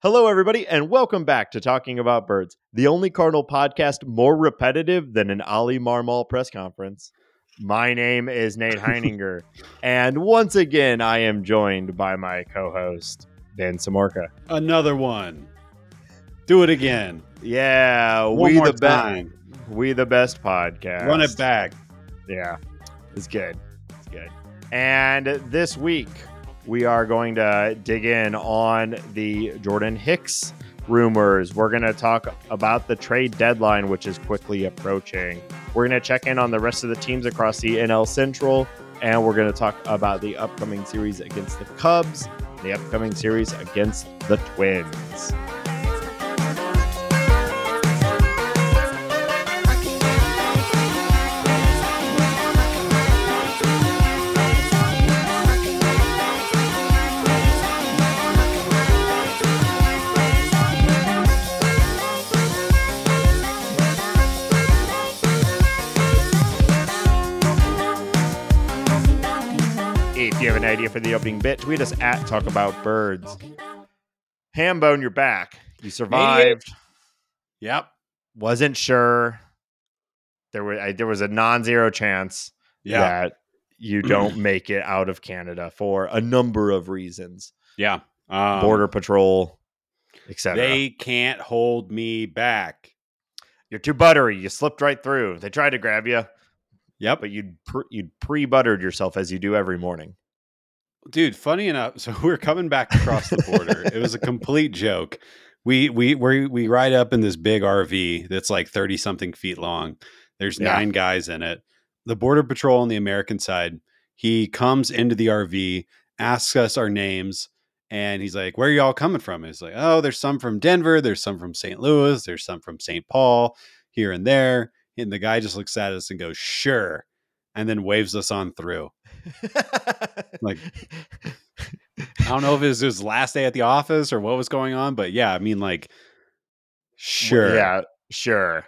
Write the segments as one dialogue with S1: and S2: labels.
S1: Hello, everybody, and welcome back to Talking About Birds, the only Cardinal podcast more repetitive than an Oli Marmol press conference. My name is Nate Heininger, and once again, I am joined by my co host, Dan Samorka.
S2: Another one. Do it again.
S1: Yeah,
S2: One
S1: we
S2: more
S1: the best. We the best podcast.
S2: Run it back.
S1: Yeah, it's good. It's good. And this week, we are going to dig in on the Jordan Hicks rumors. We're going to talk about the trade deadline, which is quickly approaching. We're going to check in on the rest of the teams across the NL Central, and we're going to talk about the upcoming series against the Cubs, the upcoming series against the Twins. If you have an idea for the opening bit, tweet us at Talk About Birds. Hambone, you're back. You survived.
S2: Yep.
S1: Wasn't sure. There was I, there was a non-zero chance
S2: Yeah.
S1: that you don't make it out of Canada for a number of reasons,
S2: Yeah. Um,
S1: border patrol, etc.
S2: They can't hold me back.
S1: You're too buttery. You slipped right through. They tried to grab you,
S2: Yep.
S1: but you'd pre- you'd pre-buttered yourself as you do every morning.
S2: Dude, funny enough, so we're coming back across the border. it was a complete joke. We we we we ride up in this big RV that's like 30 something feet long. There's
S1: Yeah.
S2: nine guys in it. The border patrol on the American side, he comes into the RV, asks us our names, and he's like, "Where are y'all coming from?" He's like, "Oh, there's some from Denver, there's some from St. Louis, there's some from St. Paul, here and there." And the guy just looks at us and goes, "Sure." And then waves us on through. Like, I don't know if it was his last day at the office or what was going on, but yeah, I mean, like, sure.
S1: yeah, sure.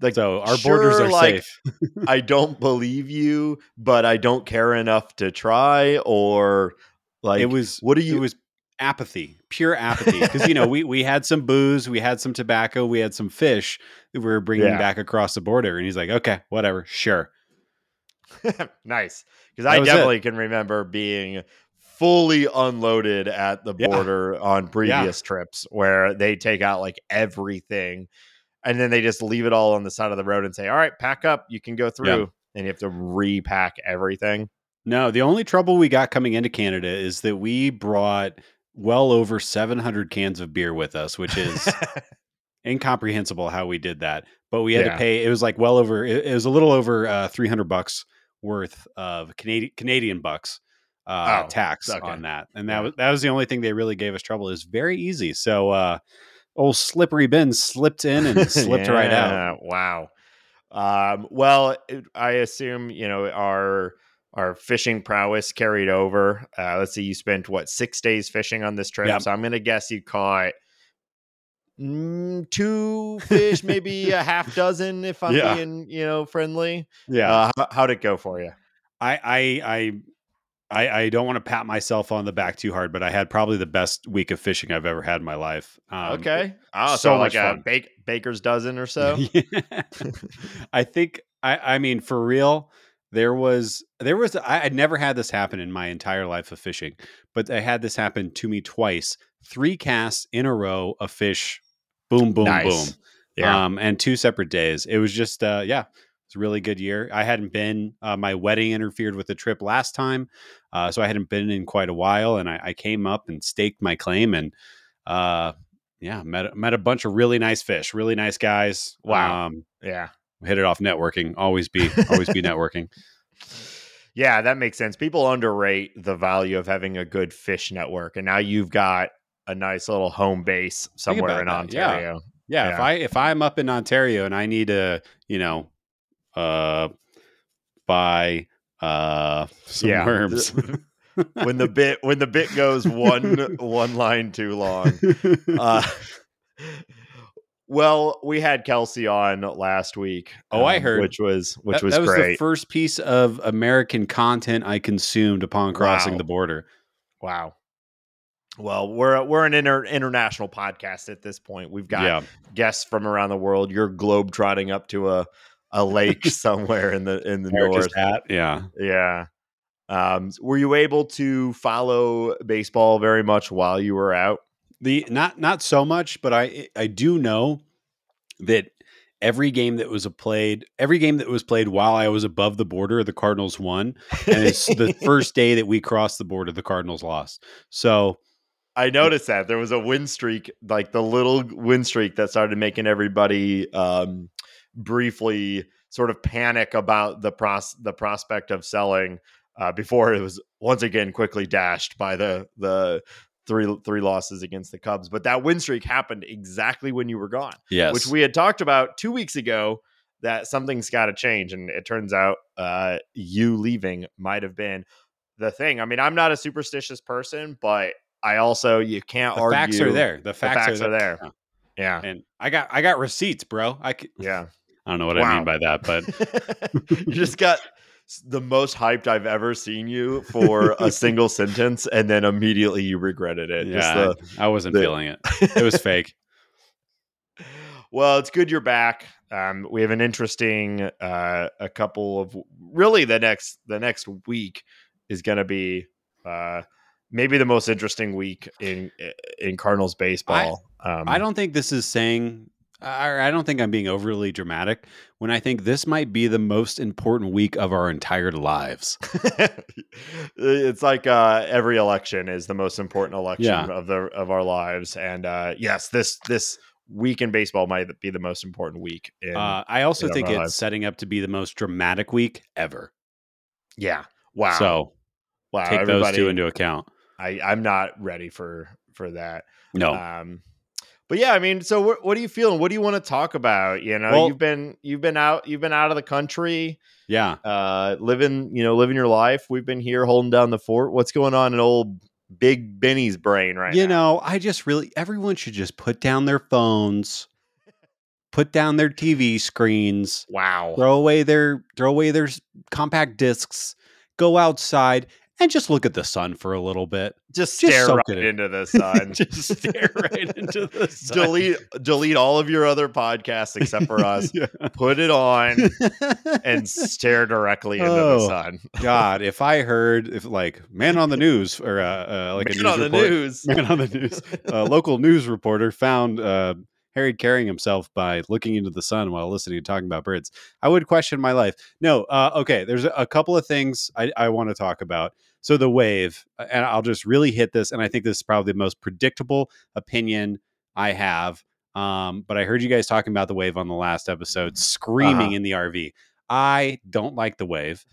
S1: Like
S2: So our borders are
S1: like,
S2: safe.
S1: I don't believe you, but I don't care enough to try. Or like,
S2: it was
S1: what do you?
S2: it was apathy, pure apathy. Because you know, we we had some booze, we had some tobacco, we had some fish that we were bringing
S1: Yeah.
S2: back across the border, and he's like, "Okay, whatever, sure."
S1: nice because I
S2: was it.
S1: definitely can remember being fully unloaded at the
S2: Yeah.
S1: border on previous trips where they take out like everything and then they just leave it all on the side of the road and say, "All right, pack up, you can go through," and you have to repack everything.
S2: No, the only trouble we got coming into Canada is that we brought well over 700 cans of beer with us, which is incomprehensible how we did that. But we had
S1: Yeah.
S2: to pay. It was like well over. It, was a little over uh, three hundred bucks worth of Canadian Canadian bucks uh,
S1: Oh,
S2: tax
S1: okay.
S2: on that, and that was that was the only thing they really gave us trouble. It was very easy. So uh, old slippery Ben slipped in and slipped right out.
S1: Wow. Um, well, it- I assume you know our our fishing prowess carried over. Uh, let's see, you spent what six days fishing on this trip,
S2: Yep.
S1: so I'm gonna guess you caught mm, two fish, maybe a half dozen, if I'm
S2: Yeah.
S1: being you know friendly.
S2: Yeah,
S1: Uh, how, how'd it go for you?
S2: I I I. I, I don't want to pat myself on the back too hard, but I had probably the best week of fishing I've ever had in my life. Um,
S1: okay, oh, so,
S2: so
S1: like a bake, baker's dozen or so.
S2: Yeah. I think I I mean for real there was there was I had never had this happen in my entire life of fishing, but I had this happen to me twice. Three casts in a row of fish boom boom
S1: Nice.
S2: boom.
S1: Yeah.
S2: Um and two separate days. It was just uh yeah, it's a really good year. I hadn't been uh, my wedding interfered with the trip last time. Uh so I hadn't been in quite a while and I, I came up and staked my claim and uh yeah, met met a bunch of really nice fish, really nice guys.
S1: Wow.
S2: Um,
S1: yeah.
S2: hit it off networking. Always be always be networking.
S1: Yeah, that makes sense. People underrate the value of having a good fish network, and now you've got a nice little home base somewhere in
S2: that, yeah.
S1: Ontario.
S2: Yeah, if I if I'm up in Ontario and I need to, you know, uh buy uh some
S1: Yeah.
S2: worms.
S1: when the bit when the bit goes one one line too long. Uh, well, we had Kelsey on last week. um,
S2: Oh, I heard.
S1: which was which
S2: that,
S1: was,
S2: that was the
S1: great.
S2: first piece of American content I consumed upon crossing
S1: Wow.
S2: the border.
S1: wow. Well, we're we're an inter- international podcast at this point. We've got
S2: yeah.
S1: guests from around the world. You're globe trotting up to a a lake somewhere in the in the
S2: America's
S1: north.
S2: hat. Yeah.
S1: Yeah. Um, were you able to follow baseball very much while you were out?
S2: The not not so much, but I I do know that every game that was a played, every game that was played while I was above the border, the Cardinals won, and it's the first day that we crossed the border, the Cardinals lost. So
S1: I noticed that there was a win streak, like the little win streak that started making everybody um, briefly sort of panic about the pros the prospect of selling uh, before it was once again quickly dashed by the the three three losses against the Cubs. But that win streak happened exactly when you were gone,
S2: yes,
S1: which we had talked about two weeks ago. That something's got to change, and it turns out uh, you leaving might have been the thing. I mean, I'm not a superstitious person, but I also you can't argue.
S2: the
S1: argue.
S2: facts are there. The
S1: The
S2: facts,
S1: facts are there.
S2: Yeah.
S1: Yeah,
S2: And I got I got receipts, bro. I c-
S1: yeah.
S2: I don't know what I mean by that, but
S1: you just got the most hyped I've ever seen you for a single sentence, and then immediately you regretted it.
S2: yeah,
S1: Just
S2: I, I wasn't
S1: the-
S2: feeling it. It was fake.
S1: well, it's good you're back. Um, we have an interesting uh, a couple of really the next the next week is going to be uh, maybe the most interesting week in in Cardinals baseball. um,
S2: I don't think this is saying, I, I don't think I'm being overly dramatic when I think this might be the most important week of our entire lives.
S1: it's like uh, every election is the most important election
S2: Yeah.
S1: of the of our lives, and uh, yes, this this week in baseball might be the most important week. In,
S2: Uh, I also
S1: in
S2: think it's
S1: lives.
S2: setting up to be the most dramatic week ever.
S1: yeah, wow.
S2: So
S1: wow,
S2: take those two into account.
S1: I I'm not ready for for that.
S2: No,
S1: Um, but yeah, I mean, so what, what are you feeling? What do you want to talk about? You know,
S2: Well-
S1: you've been you've been out you've been out of the country.
S2: yeah.
S1: uh living you know living your life we've been here holding down the fort what's going on in old big benny's brain right
S2: you
S1: now
S2: know, I just really, everyone should just put down their phones, put down their TV screens,
S1: wow
S2: throw away their throw away their compact discs, go outside and just look at the sun for a little bit.
S1: just
S2: just
S1: stare
S2: soak
S1: right into the sun
S2: just stare right into the sun.
S1: delete delete all of your other podcasts except for us
S2: Yeah.
S1: put it on and stare directly into the
S2: Oh,
S1: sun
S2: God, if I heard if like man on the news or uh, uh, like a
S1: Man
S2: news
S1: on the news
S2: man on the news, a local news reporter found uh, Harry carrying himself by looking into the sun while listening and talking about birds. I would question my life. No, uh, okay. There's a, a couple of things I, I want to talk about. So the wave, and I'll just really hit this, and I think this is probably the most predictable opinion I have. Um, but I heard you guys talking about the wave on the last episode, screaming
S1: Uh-huh.
S2: in the RV. I don't like the wave.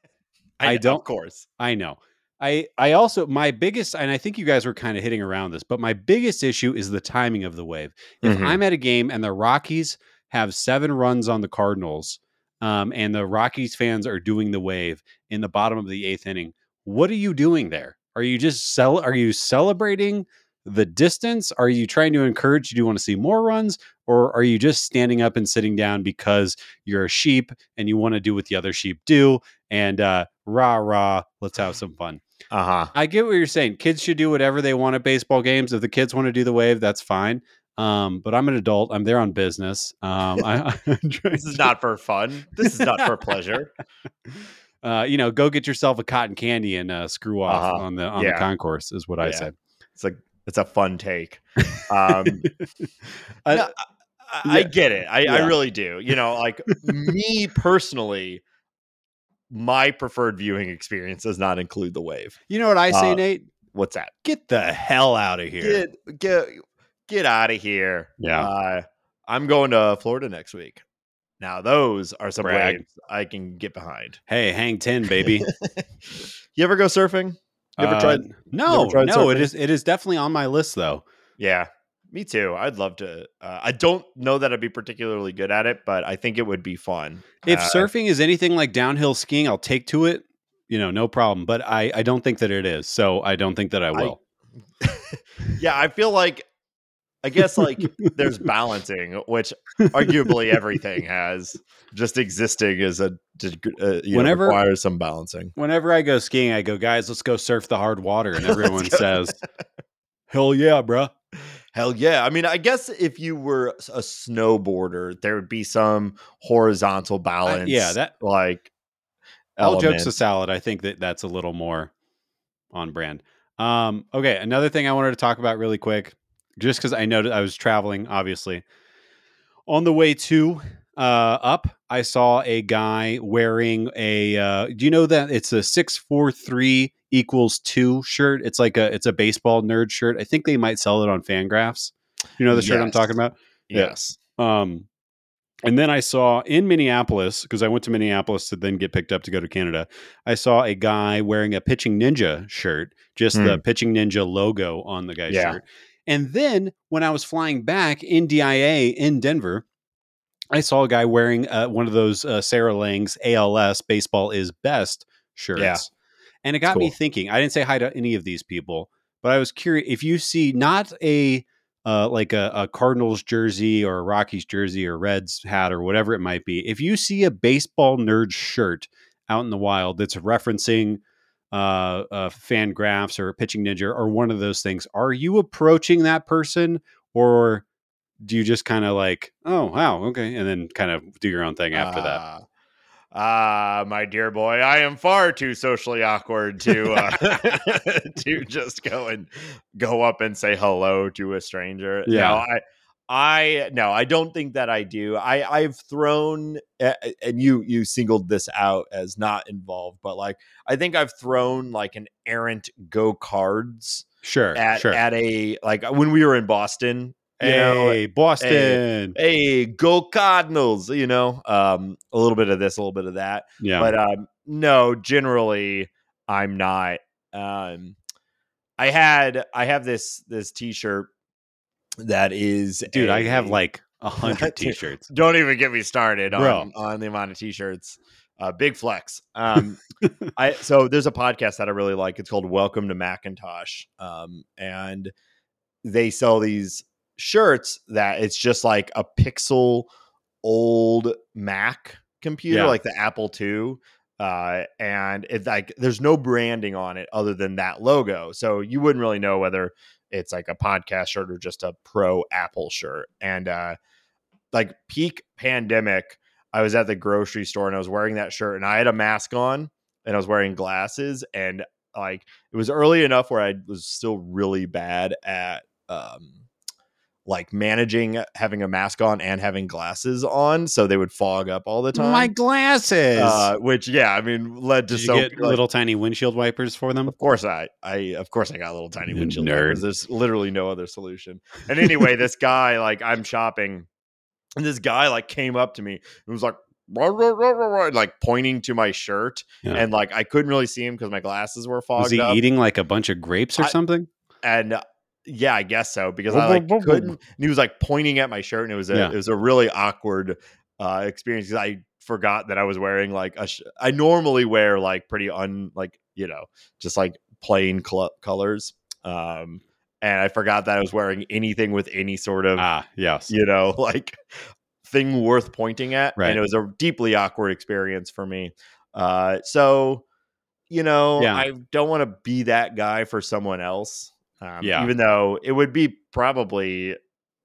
S2: I
S1: know,
S2: don't-
S1: of course
S2: I know. I I also my biggest and I think you guys were kind of hitting around this, but my biggest issue is the timing of the wave. If
S1: Mhm.
S2: I'm at a game and the Rockies have seven runs on the Cardinals, um, and the Rockies fans are doing the wave in the bottom of the eighth inning, what are you doing there? Are you just sell? Are you celebrating the distance? Are you trying to encourage? Do you want to see more runs, or are you just standing up and sitting down because you're a sheep and you want to do what the other sheep do? And uh, rah rah, let's have some fun.
S1: uh-huh
S2: I get what you're saying. Kids should do whatever they want at baseball games. If the kids want to do the wave, that's fine. Um, but I'm an adult. I'm there on business. Um, I,
S1: this is not for fun this is not for pleasure
S2: uh, you know, go get yourself a cotton candy and uh, screw off
S1: Uh-huh.
S2: on the on
S1: Yeah.
S2: the concourse is what I
S1: Yeah.
S2: said.
S1: it's like it's a fun take um
S2: I-
S1: No, I, I get it. I, I really do. You know, like me personally, my preferred viewing experience does not include the wave.
S2: you know what I say,
S1: Uh,
S2: Nate?
S1: What's that?
S2: Get the hell out of here.
S1: Get get get out of here.
S2: Yeah.
S1: Uh, I'm going to Florida next week. Now those are some
S2: Brag.
S1: waves I can get behind.
S2: hey, hang ten, baby.
S1: you ever go surfing? You ever
S2: Uh,
S1: tried?
S2: No,
S1: tried
S2: no. It
S1: surfing?
S2: is. It is definitely on my list, though.
S1: Yeah, me too. I'd love to. Uh, I don't know that I'd be particularly good at it, but I think it would be fun.
S2: If
S1: Uh,
S2: surfing is anything like downhill skiing, I'll take to it. You know, no problem. But I, I don't think that it is. So I don't think that I will.
S1: yeah, I feel like I guess like there's balancing, which arguably everything has. Just existing as a uh, you know, requires some balancing.
S2: Whenever I go skiing, I go, guys, let's go surf the hard water, and everyone says, Hell yeah, bruh.
S1: Hell yeah. I mean, I guess if you were a snowboarder, there would be some horizontal balance.
S2: yeah, that-
S1: like
S2: All jokes
S1: elements.
S2: aside, I think that that's a little more on brand. Um, okay, another thing I wanted to talk about really quick, just because I noticed I was traveling, obviously. On the way to uh, up, I saw a guy wearing a. Uh, do you know that it's a six four three equals two shirt? It's like a it's a baseball nerd shirt. I think they might sell it on Fangraphs. You know the shirt I'm talking about. yeah.
S1: Yes.
S2: Um, and then I saw in Minneapolis because I went to Minneapolis to then get picked up to go to Canada. I saw a guy wearing a pitching ninja shirt, just the pitching ninja logo on the guy's
S1: Hmm. Yeah.
S2: shirt. And then when I was flying back in DIA in Denver, I saw a guy wearing uh, one of those uh, Sarah Langs ALS baseball is best shirts.
S1: Yeah.
S2: And it got me thinking. I didn't say hi to any of these people, but I was curious if you see not a uh, like a, a Cardinals jersey or a Rockies jersey or Reds hat or whatever it might be, if you see a baseball nerd shirt out in the wild that's referencing uh, uh, Fangraphs or pitching ninja or one of those things, are you approaching that person or do you just kind of like, oh, wow, okay, and then kind of do your own thing after that?
S1: Ah. Ah, my dear boy, I am far too socially awkward to uh, to just go and go up and say hello to a stranger.
S2: Yeah.
S1: No, I I no, I don't think that I do. I I've thrown and you you singled this out as not involved, but like I think I've thrown like an errant go cards
S2: Sure,
S1: at
S2: sure.
S1: at a like when we were in Boston. you know,
S2: Hey, Boston.
S1: hey, go Cardinals, you know, um, a little bit of this, a little bit of that.
S2: yeah.
S1: But um, no, generally I'm not. Um, I had I have this this T-shirt that is
S2: Dude, I
S1: a-
S2: have like a hundred t-shirts.
S1: Don't even get me started
S2: Bro.
S1: on on the amount of T-shirts. Uh, big flex. Um, I so there's a podcast that I really like. It's called Welcome to Macintosh, um, and they sell these shirts that it's just like a pixel old Mac computer,
S2: Yeah.
S1: like the Apple II. Uh, and it's like there's no branding on it other than that logo. So you wouldn't really know whether it's like a podcast shirt or just a pro Apple shirt. And uh like peak pandemic, I was at the grocery store and I was wearing that shirt and I had a mask on and I was wearing glasses and like it was early enough where I was still really bad at um like managing having a mask on and having glasses on so they would fog up all the time.
S2: My glasses.
S1: uh, which yeah, I mean led to
S2: Did you
S1: so
S2: get
S1: like,
S2: little tiny windshield wipers for them?
S1: of course I I of course I got little tiny
S2: You
S1: windshield
S2: nerd.
S1: wipers. There's literally no other solution. And anyway, this guy like I'm shopping and this guy like came up to me and was like "Rah, rah, rah, rah, rah," like pointing to my shirt
S2: Yeah.
S1: and like I couldn't really see him because my glasses were fogged
S2: Was he
S1: up.
S2: eating like a bunch of grapes or
S1: I-
S2: something?
S1: and uh, yeah, I guess so because I like couldn't. And he was like pointing at my shirt, and it was a
S2: Yeah.
S1: it was a really awkward uh, experience because I forgot that I was wearing like a. Sh- I normally wear like pretty un like you know just like plain cl- colors, um, and I forgot that I was wearing anything with any sort of
S2: Ah, yes.
S1: you know like thing worth pointing at,
S2: Right.
S1: and it was a deeply awkward experience for me. Uh, so you know,
S2: Yeah.
S1: I don't want to be that guy for someone else. Um,
S2: Yeah.
S1: Even though it would be probably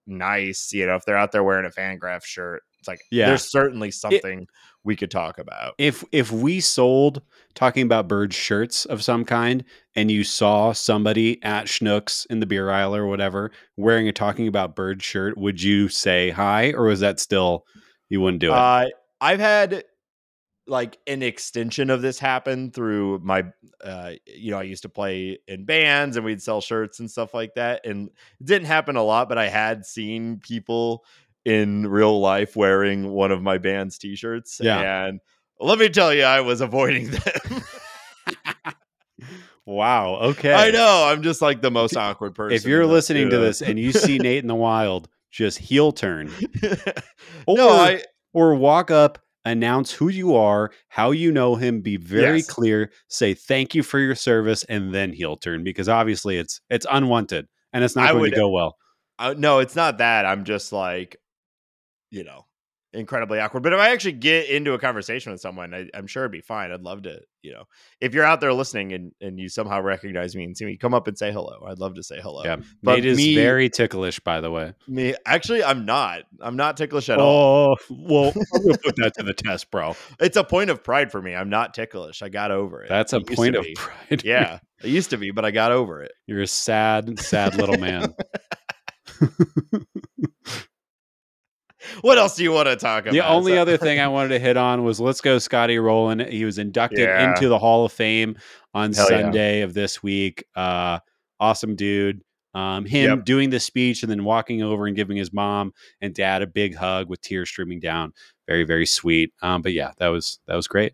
S1: nice, you know, if they're out there wearing a Fangraph shirt. It's like,
S2: Yeah.
S1: there's certainly something we could talk about.
S2: If if we sold talking about bird shirts of some kind and you saw somebody at Schnucks in the beer aisle or whatever wearing a talking about bird shirt, would you say hi or was that still you wouldn't do it?
S1: Uh, I've had like an extension of this happened through my uh you know i used to play in bands and we'd sell shirts and stuff like that and it didn't happen a lot but i had seen people in real life wearing one of my band's t-shirts
S2: Yeah.
S1: and let me tell you i was avoiding them
S2: wow. Okay.
S1: i know i'm just like the most awkward person
S2: If you're listening to this and you see Nate in the wild, just heel turn or
S1: no i
S2: or walk up, announce who you are, how you know him, be very
S1: Yes.
S2: clear, say thank you for your service, and then he'll turn because obviously it's it's unwanted and it's not
S1: I
S2: going
S1: would-
S2: to go well.
S1: Uh, no, it's not that. I'm just like, you know, incredibly awkward. But if I actually get into a conversation with someone, I, I'm sure it'd be fine. I'd love to, you know, if you're out there listening and, and you somehow recognize me and see me, come up and say hello. I'd love to say hello.
S2: Yeah,
S1: But
S2: Nate is
S1: me-
S2: very ticklish, by the way.
S1: Me, actually, I'm not. I'm not ticklish at all.
S2: Oh, well, we'll put that to the test, bro.
S1: It's a point of pride for me. I'm not ticklish. I got over it.
S2: That's a
S1: I used
S2: point of pride.
S1: Yeah, I used to be, but I got over it.
S2: You're a sad, sad little man.
S1: What else do you want to talk about?
S2: The only other thing I wanted to hit on was let's go Scotty Rolen. He was inducted
S1: Yeah.
S2: into the Hall of Fame on
S1: Hell yeah.
S2: Sunday of this week. Uh, awesome dude. Um, him
S1: Yep.
S2: doing the speech and then walking over and giving his mom and dad a big hug with tears streaming down. Very, very sweet. Um, but yeah, that was that was great.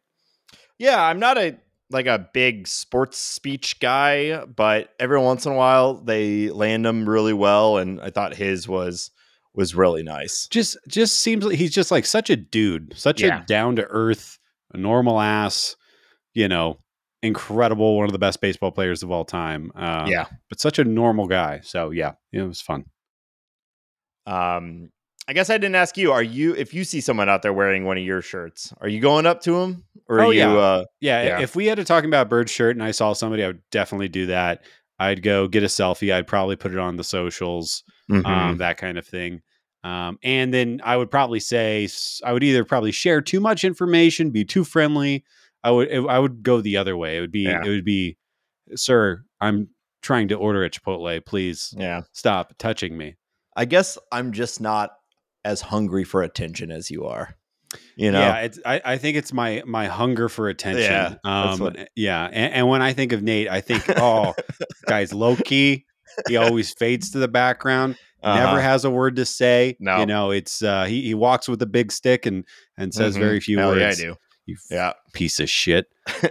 S1: Yeah, I'm not a like a big sports speech guy, but every once in a while they land them really well, and I thought his was was really nice.
S2: Just just seems like he's just like such a dude, such
S1: Yeah.
S2: a down to earth, normal ass, you know, incredible, one of the best baseball players of all time. Um,
S1: yeah.
S2: but such a normal guy. So yeah, it was fun.
S1: Um, I guess I didn't ask you. Are you if you see someone out there wearing one of your shirts, are you going up to him or are
S2: Oh,
S1: you?
S2: yeah.
S1: Uh,
S2: Yeah,
S1: Yeah.
S2: if we had to talk about bird shirt and I saw somebody, I would definitely do that. I'd go get a selfie. I'd probably put it on the socials,
S1: mhm.
S2: um, that kind of thing. Um, and then I would probably say I would either probably share too much information, be too friendly. I would I would go the other way. It would be
S1: Yeah.
S2: it would be, sir, I'm trying to order at Chipotle. Please
S1: yeah.
S2: stop touching me.
S1: I guess I'm just not as hungry for attention as you are. You know.
S2: Yeah, it's, I, I think it's my my hunger for attention.
S1: Yeah,
S2: um,
S1: what-
S2: yeah. And, and when I think of Nate, I think, oh, guy's low key. He always fades to the background. Never
S1: Uh-huh.
S2: has a word to say.
S1: No.
S2: you know, it's uh, he he walks with a big stick and and says
S1: Mhm.
S2: very few
S1: Hell
S2: words.
S1: Yeah, I do.
S2: You
S1: Yeah.
S2: piece of shit.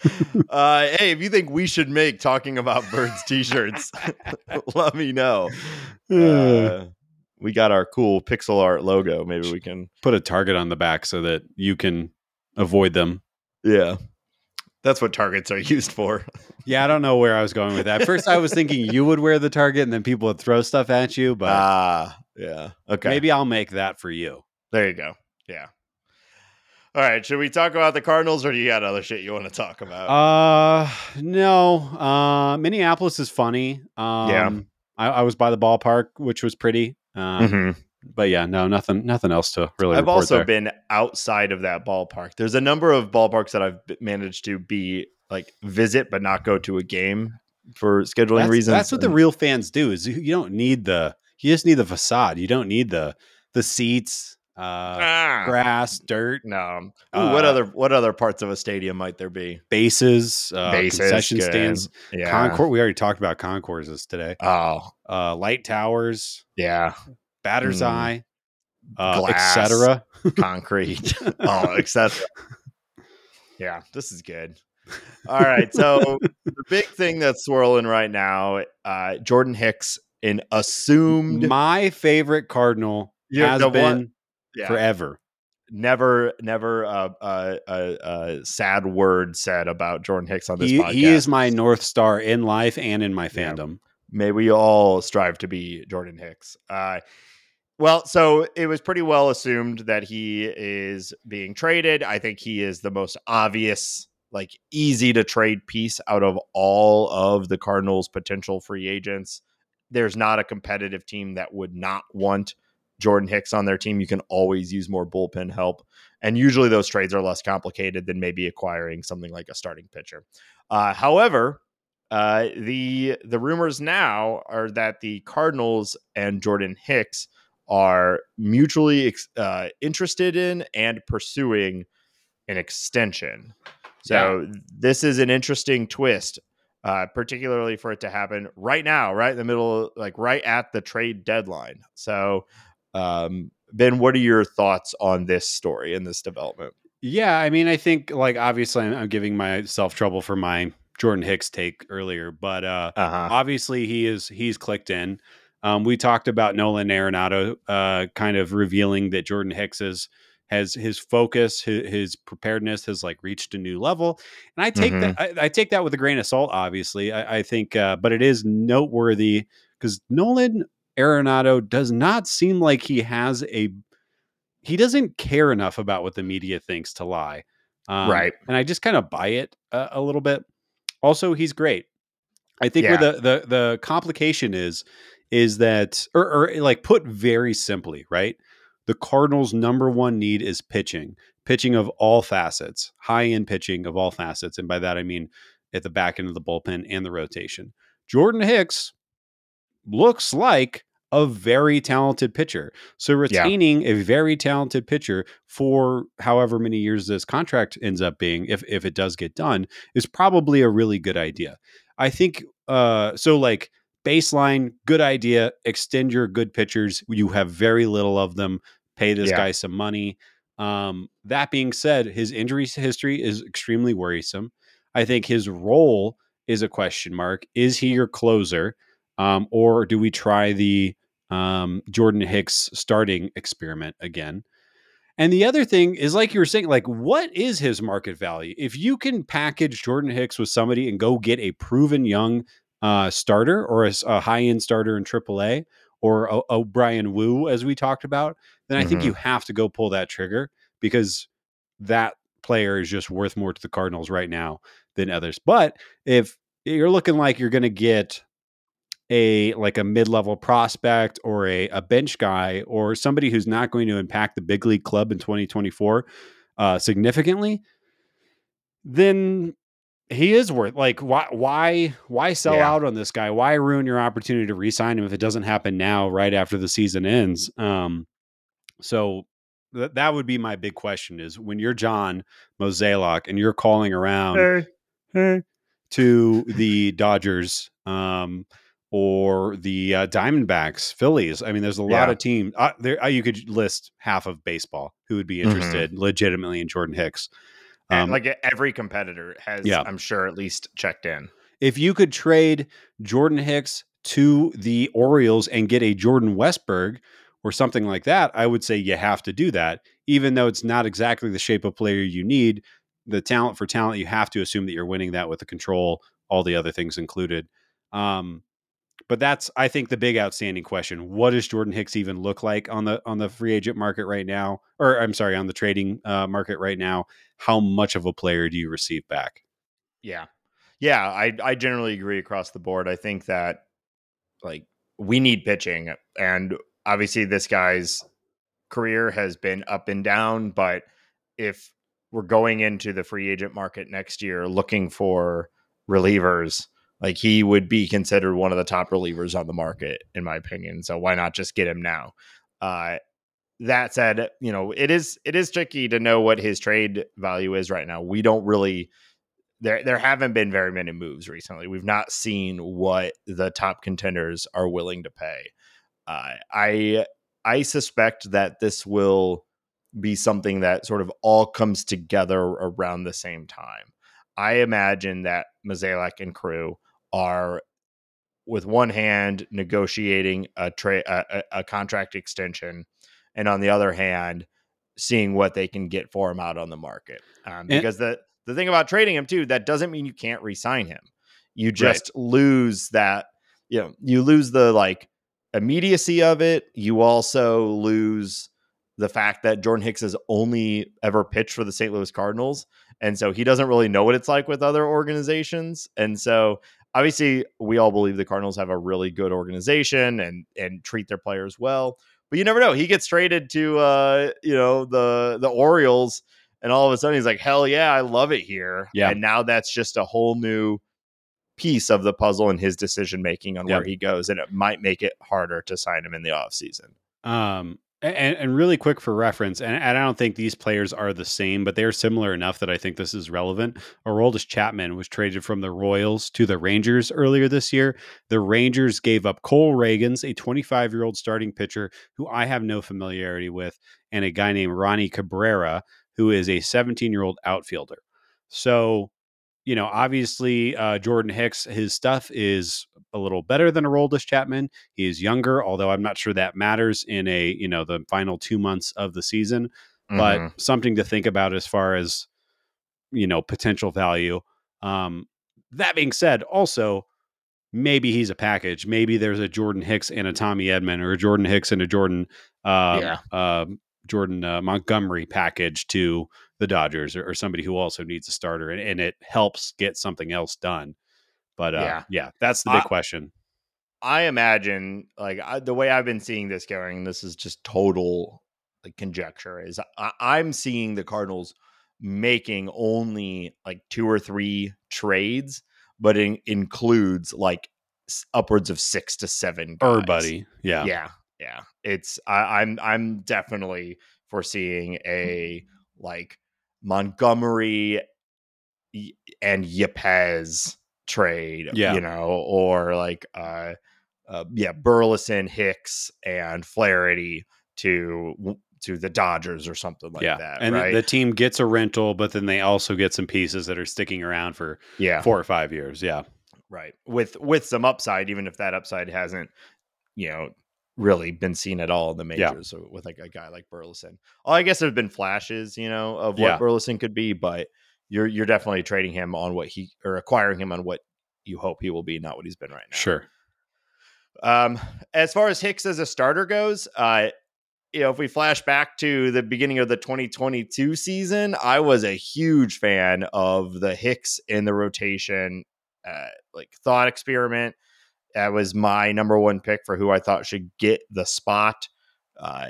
S1: uh, hey, if you think we should make talking about birds t-shirts, let me know. Uh, we got our cool pixel art logo. Maybe we can.
S2: Put a target on the back so that you can avoid them.
S1: Yeah, that's what targets are used for.
S2: Yeah, I don't know where I was going with that. First, I was thinking you would wear the target, and then people would throw stuff at you. But
S1: Ah, yeah. Okay,
S2: maybe I'll make that for you.
S1: there you go. Yeah. All right. Should we talk about the Cardinals, or do you got other shit you want to talk about?
S2: Uh, no. Uh, Minneapolis is funny. Um,
S1: Yeah.
S2: I, I was by the ballpark, which was pretty. Um,
S1: Mhm.
S2: But yeah, no, nothing, nothing else to really.
S1: I've also
S2: there.
S1: been outside of that ballpark. There's a number of ballparks that I've managed to be like visit, but not go to a game for scheduling
S2: That's,
S1: reasons.
S2: that's what the real fans do. Is you you don't need the, you just need the facade. You don't need the the seats, uh,
S1: Ah,
S2: grass, dirt,
S1: no. Ooh, what
S2: Uh,
S1: other what other parts of a stadium might there be?
S2: bases, uh,
S1: Bases,
S2: concession
S1: good.
S2: stands,
S1: Yeah.
S2: concourse. We already talked about concourses today.
S1: Oh,
S2: Uh, light towers,
S1: yeah.
S2: Batter's
S1: Mm.
S2: eye, uh, etc.
S1: Concrete. oh, etc. Yeah, this is good. All right. So the big thing that's swirling right now, uh, Jordan Hicks, an assumed
S2: My favorite Cardinal
S1: Yeah,
S2: has been
S1: yeah.
S2: forever.
S1: never never a uh, uh, uh, sad word said about Jordan Hicks on this
S2: He,
S1: podcast.
S2: he is my north star in life and in my
S1: Yeah.
S2: fandom.
S1: May we all strive to be Jordan Hicks. Uh, well, so it was pretty well assumed that he is being traded. I think he is the most obvious, like easy to trade piece out of all of the Cardinals' potential free agents. There's not a competitive team that would not want Jordan Hicks on their team. You can always use more bullpen help. And usually those trades are less complicated than maybe acquiring something like a starting pitcher. Uh, however, uh, the the rumors now are that the Cardinals and Jordan Hicks are mutually ex- uh, interested in and pursuing an extension. So this is an interesting twist, uh, particularly for it to happen right now, right in the middle, like right at the trade deadline. So, um, Ben, what are your thoughts on this story and this development?
S2: Yeah, I mean, I think like obviously I'm, I'm giving myself trouble for my Jordan Hicks take earlier, but uh,
S1: Uh huh.
S2: obviously he is he's clicked in. Um, we talked about Nolan Arenado uh, kind of revealing that Jordan Hicks is has his focus, his, his preparedness has like reached a new level, and I take that I, I take that with a grain of salt. Obviously, I, I think, uh, but it is noteworthy because Nolan Arenado does not seem like he has a he doesn't care enough about what the media thinks to lie. Um,
S1: Right.
S2: And I just kind of buy it a, a little bit. Also, he's great. I think
S1: Yeah.
S2: where the, the the complication is is that or, or like put very simply, right? The Cardinals' number one need is pitching, pitching of all facets, high end pitching of all facets, and by that I mean at the back end of the bullpen and the rotation. Jordan Hicks looks like a very talented pitcher. So
S1: Yeah.
S2: retaining a very talented pitcher for however many years this contract ends up being, if if it does get done, is probably a really good idea. I think uh so like baseline, good idea, extend your good pitchers. You have very little of them, pay this
S1: Yeah.
S2: guy some money. Um, that being said, his injury history is extremely worrisome. I think his role is a question mark. Is he your closer? Um, or do we try the um, Jordan Hicks starting experiment again? And the other thing is, like you were saying, like what is his market value? If you can package Jordan Hicks with somebody and go get a proven young uh, starter or a high-end starter in AAA or O'Brien Wu, as we talked about, then I think
S1: Mhm.
S2: you have to go pull that trigger because that player is just worth more to the Cardinals right now than others. But if you're looking like you're going to get a like a mid-level prospect or a, a bench guy or somebody who's not going to impact the big league club in 2024 uh, significantly, then he is worth like why why why sell
S1: Yeah.
S2: out on this guy? Why ruin your opportunity to re-sign him if it doesn't happen now, right after the season ends? Um, so th- that would be my big question: is when you're John Mozeliak and you're calling around to the Dodgers um, or the uh, Diamondbacks, Phillies. I mean, there's a lot
S1: Yeah.
S2: of teams. Uh, there, uh, you could list half of baseball who would be
S1: Mhm.
S2: interested legitimately in Jordan Hicks.
S1: And,
S2: Um,
S1: like every competitor has,
S2: Yeah.
S1: I'm sure, at least checked in.
S2: if you could trade Jordan Hicks to the Orioles and get a Jordan Westburg or something like that, I would say you have to do that, even though it's not exactly the shape of player you need. The talent for talent, you have to assume that you're winning that with the control, all the other things included. Um, but that's, I think, the big outstanding question: What does Jordan Hicks even look like on the on the free agent market right now? Or I'm sorry, on the trading uh, market right now? How much of a player do you receive back?
S1: Yeah. Yeah, I I generally agree across the board. I think that like we need pitching and obviously this guy's career has been up and down, but if we're going into the free agent market next year looking for relievers, like he would be considered one of the top relievers on the market in my opinion. So why not just get him now? Uh that said, you know, it is it is tricky to know what his trade value is right now. We don't really there there haven't been very many moves recently. We've not seen what the top contenders are willing to pay. Uh, I I suspect that this will be something that sort of all comes together around the same time. I imagine that Mozeliak and crew are with one hand negotiating a trade a, a, contract extension, and on the other hand, seeing what they can get for him out on the market. Um,
S2: And-
S1: because the the thing about trading him too, that doesn't mean you can't re-sign him. You
S2: Right.
S1: just lose that. You know, you lose the like immediacy of it. You also lose the fact that Jordan Hicks has only ever pitched for the St. Louis Cardinals. And so he doesn't really know what it's like with other organizations. And so obviously we all believe the Cardinals have a really good organization and and treat their players well. But you never know. He gets traded to uh, you know, the the Orioles and all of a sudden he's like, Hell yeah, I love it here.
S2: Yeah.
S1: And now that's just a whole new piece of the puzzle in his decision making on
S2: Yeah.
S1: where he goes. And it might make it harder to sign him in the offseason.
S2: Um, and, and really quick for reference, and, and I don't think these players are the same, but they're similar enough that I think this is relevant. Aroldis Chapman was traded from the Royals to the Rangers earlier this year. The Rangers gave up Cole Ragans, a 25 year old starting pitcher who I have no familiarity with, and a guy named Roni Cabrera, who is a 17 year old outfielder. So, you know, obviously, uh, Jordan Hicks, his stuff is a little better than Aroldis Chapman. He is younger, although I'm not sure that matters in a, you know, the final two months of the season, but
S1: Mhm.
S2: something to think about as far as, you know, potential value. Um, that being said, also, maybe he's a package. Maybe there's a Jordan Hicks and a Tommy Edman or a Jordan Hicks and a Jordan, um,
S1: Yeah.
S2: um, Jordan uh, Montgomery package to the Dodgers or, or, somebody who also needs a starter, and, and, it helps get something else done. But uh, yeah. yeah, that's the big I, question.
S1: I imagine, like I, the way I've been seeing this going, this is just total like conjecture. Is I, I'm seeing the Cardinals making only like two or three trades, but it includes like upwards of six to seven. Guys.
S2: Everybody, yeah,
S1: yeah, yeah. It's I, I'm I'm definitely foreseeing a like Montgomery and Yepez trade, yeah. you know, or like uh, uh yeah, Burleson, Hicks, and Flaherty to to the Dodgers or something like yeah. that.
S2: And
S1: right?
S2: the team gets a rental, but then they also get some pieces that are sticking around for yeah. four or five years. Yeah.
S1: Right. With with some upside, even if that upside hasn't, you know, really been seen at all in the majors yeah. with like a guy like Burleson. Oh, I guess there's been flashes, you know, of what yeah. Burleson could be, but you're you're definitely trading him on what he or acquiring him on what you hope he will be, not what he's been right now.
S2: Sure.
S1: Um, as far as Hicks as a starter goes, uh, you know, if we flash back to the beginning of the 2022 season, I was a huge fan of the Hicks in the rotation, uh, like thought experiment. That was my number one pick for who I thought should get the spot. Uh,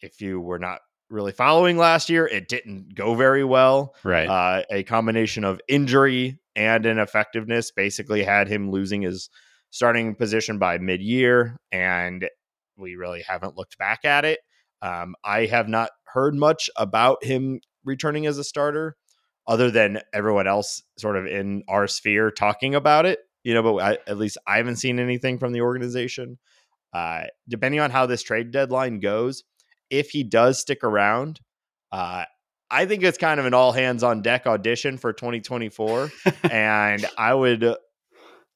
S1: if you were not really following last year, it didn't go very well.
S2: Right.
S1: Uh, a combination of injury and ineffectiveness basically had him losing his starting position by mid year. And we really haven't looked back at it. Um, I have not heard much about him returning as a starter other than everyone else sort of in our sphere talking about it, you know, but I, at least I haven't seen anything from the organization. Uh, depending on how this trade deadline goes, if he does stick around, uh, I think it's kind of an all hands on deck audition for 2024, and I would,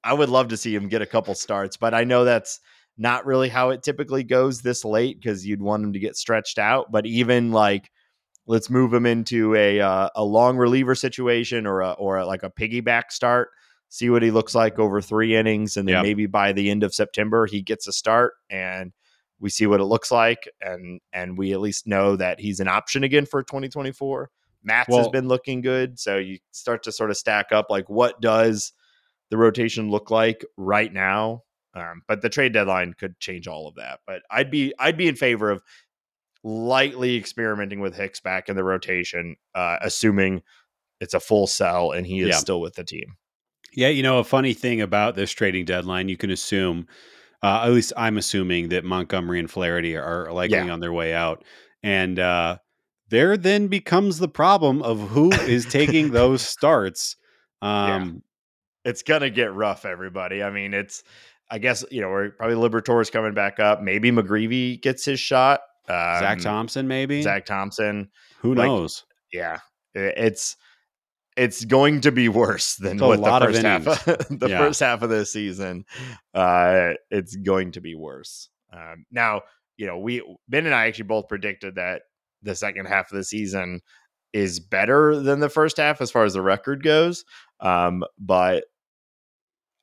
S1: I would love to see him get a couple starts, but I know that's not really how it typically goes this late because you'd want him to get stretched out. But even like, let's move him into a uh, a long reliever situation or a, or a, like a piggyback start. See what he looks like over three innings, and then yep. maybe by the end of September he gets a start, and we see what it looks like, and and we at least know that he's an option again for 2024. Matz well, has been looking good, so you start to sort of stack up like what does the rotation look like right now um, but the trade deadline could change all of that. But I'd be I'd be in favor of lightly experimenting with Hicks back in the rotation, uh, assuming it's a full sell and he is yeah. still with the team.
S2: Yeah, you know, a funny thing about this trading deadline, you can assume, uh, at least I'm assuming that Montgomery and Flaherty are likely yeah. on their way out, and uh, there then becomes the problem of who is taking those starts. Um,
S1: yeah. It's gonna get rough, everybody. I mean, it's I guess you know we're probably Liberatore's coming back up. Maybe McGreevy gets his shot.
S2: Um, Zach Thompson, maybe
S1: Zach Thompson.
S2: Who like, knows?
S1: Yeah, it's it's going to be worse than what the first half of, the yeah. first half of this season. Uh, it's going to be worse. Um, now, you know, we Ben and I actually both predicted that the second half of the season is better than the first half as far as the record goes. Um, but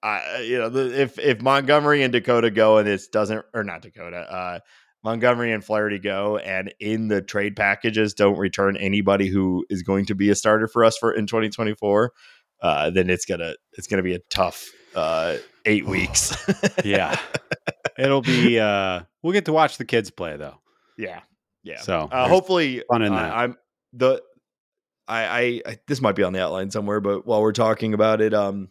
S1: I, you know, the, if if Montgomery and Dakota go and it doesn't, or not Dakota, uh, Montgomery and Flaherty go, and in the trade packages don't return anybody who is going to be a starter for us for in 2024, uh, then it's gonna it's gonna be a tough uh, eight weeks.
S2: yeah, it'll be. Uh, we'll get to watch the kids play though.
S1: Yeah, yeah.
S2: So
S1: uh, hopefully, fun in that. I'm the. I, I, I this might be on the outline somewhere, but while we're talking about it, um,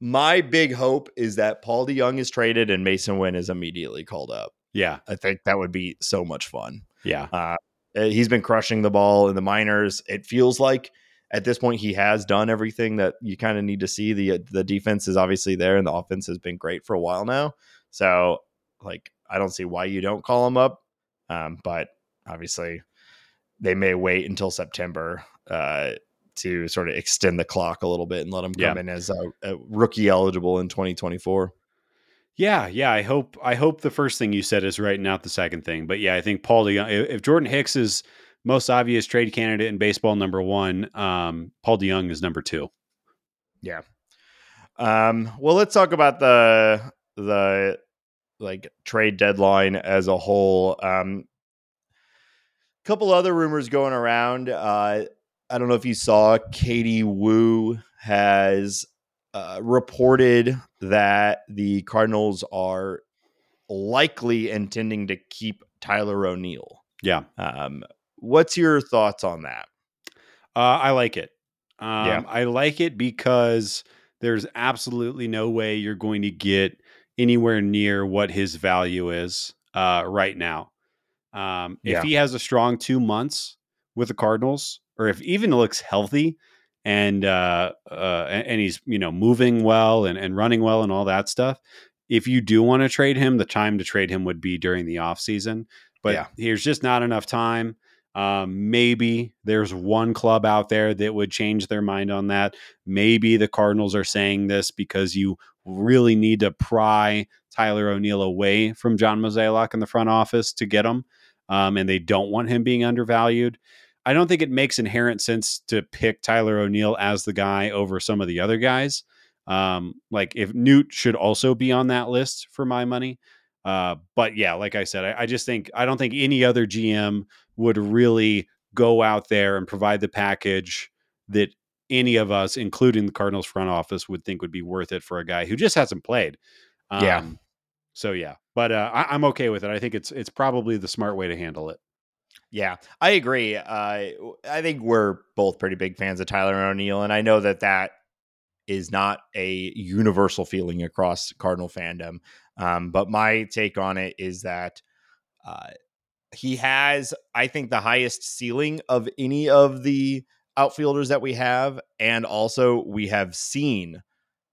S1: my big hope is that Paul DeJong is traded and Masyn Winn is immediately called up.
S2: Yeah.
S1: I think that would be so much fun.
S2: Yeah.
S1: Uh, eh, he's been crushing the ball in the minors. It feels like at this point he has done everything that you kind of need to see. The the defense is obviously there and the offense has been great for a while now. So like I don't see why you don't call him up. Um, but obviously they may wait until September uh, to sort of extend the clock a little bit and let him come yeah. in as a, a, rookie eligible in 2024.
S2: Yeah, yeah. I hope I hope the first thing you said is right, not the second thing. But yeah, I think Paul DeJong. If Jordan Hicks is most obvious trade candidate in baseball, number one, um, Paul DeJong is number two.
S1: Yeah. Um, well, let's talk about the the like trade deadline as a whole. Um, couple other rumors going around. Uh, I don't know if you saw Katie Woo has uh, reported that the Cardinals are likely intending to keep Tyler O'Neill.
S2: Yeah.
S1: Um, what's your thoughts on that?
S2: Uh, I like it. Um, yeah. I like it because there's absolutely no way you're going to get anywhere near what his value is uh, right now. Um, yeah. If he has a strong two months with the Cardinals, or if even looks healthy and uh, uh, and he's you know moving well and, and running well and all that stuff, if you do want to trade him, the time to trade him would be during the offseason. But yeah. there's just not enough time. Um, maybe there's one club out there that would change their mind on that. Maybe the Cardinals are saying this because you really need to pry Tyler O'Neill away from John Mozeliak in the front office to get him, um, and they don't want him being undervalued. I don't think it makes inherent sense to pick Tyler O'Neill as the guy over some of the other guys. Um, like if Newt should also be on that list for my money. Uh, but yeah, like I said, I, I, just think I don't think any other GM would really go out there and provide the package that any of us, including the Cardinals front office, would think would be worth it for a guy who just hasn't played.
S1: Um, yeah.
S2: So yeah, but uh, I, am okay with it. I think it's it's probably the smart way to handle it.
S1: Yeah, I agree. Uh, I think we're both pretty big fans of Tyler O'Neill, and I know that that is not a universal feeling across Cardinal fandom. Um, but my take on it is that uh, he has, I think, the highest ceiling of any of the outfielders that we have. And also, we have seen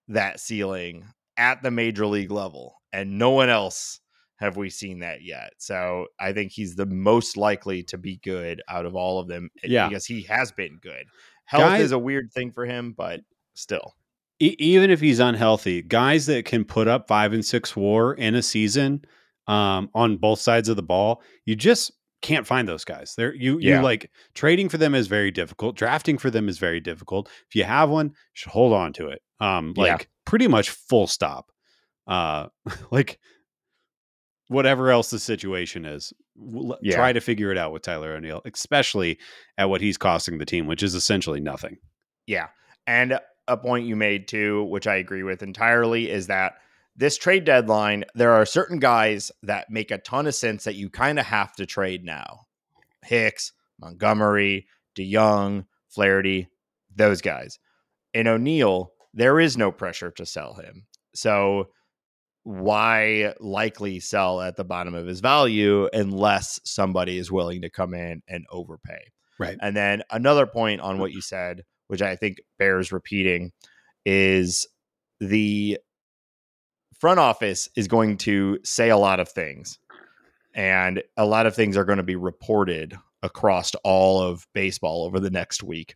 S1: that ceiling at the major league level, and no one else have we seen that yet. So I think he's the most likely to be good out of all of them eh, yeah. because he has been good. Health is a weird thing for him, but still
S2: even if he's unhealthy, guys that can put up five and six WAR in a season um, on both sides of the ball, you just can't find those guys. There, you yeah. you like trading for them is very difficult. Drafting for them is very difficult. If you have one, you should hold on to it. Um, like yeah. pretty much full stop. Uh, like whatever else the situation is, yeah. try to figure it out with Tyler O'Neill, especially at what he's costing the team, which is essentially nothing.
S1: Yeah, and a point you made too, which I agree with entirely, is that this trade deadline, there are certain guys that make a ton of sense that you kind of have to trade now. Hicks, Montgomery, DeJong, Flaherty, those guys. In O'Neill, there is no pressure to sell him. So why likely sell at the bottom of his value unless somebody is willing to come in and overpay?
S2: Right.
S1: And then another point on what you said which I think bears repeating, is the front office is going to say a lot of things. And a lot of things are going to be reported across all of baseball over the next week.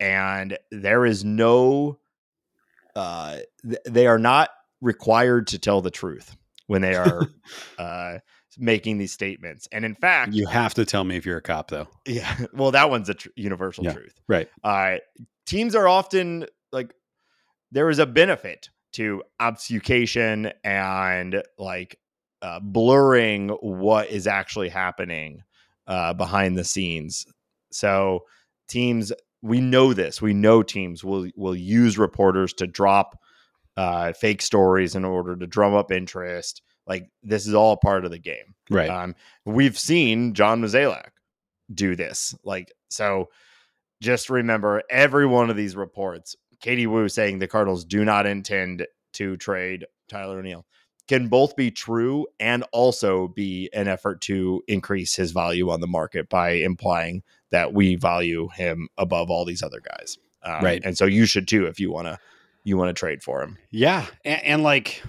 S1: And there is no, uh, th- they are not required to tell the truth when they are uh, making these statements. And in fact,
S2: you have to tell me if you're a cop, though.
S1: Yeah. Well, that one's a tr- universal yeah, truth.
S2: Right.
S1: Uh, teams are often like, there is a benefit to obfuscation and like uh, blurring what is actually happening uh, behind the scenes. So teams, we know this. We know teams will will use reporters to drop uh, fake stories in order to drum up interest like this is all part of the game.
S2: Right.
S1: Um, we've seen John Mozeliak do this. Like, so just remember every one of these reports, Katie Woo saying the Cardinals do not intend to trade Tyler O'Neill can both be true and also be an effort to increase his value on the market by implying that we value him above all these other guys.
S2: Um, right.
S1: And so you should too if you want to you want to trade for him.
S2: Yeah. And, and like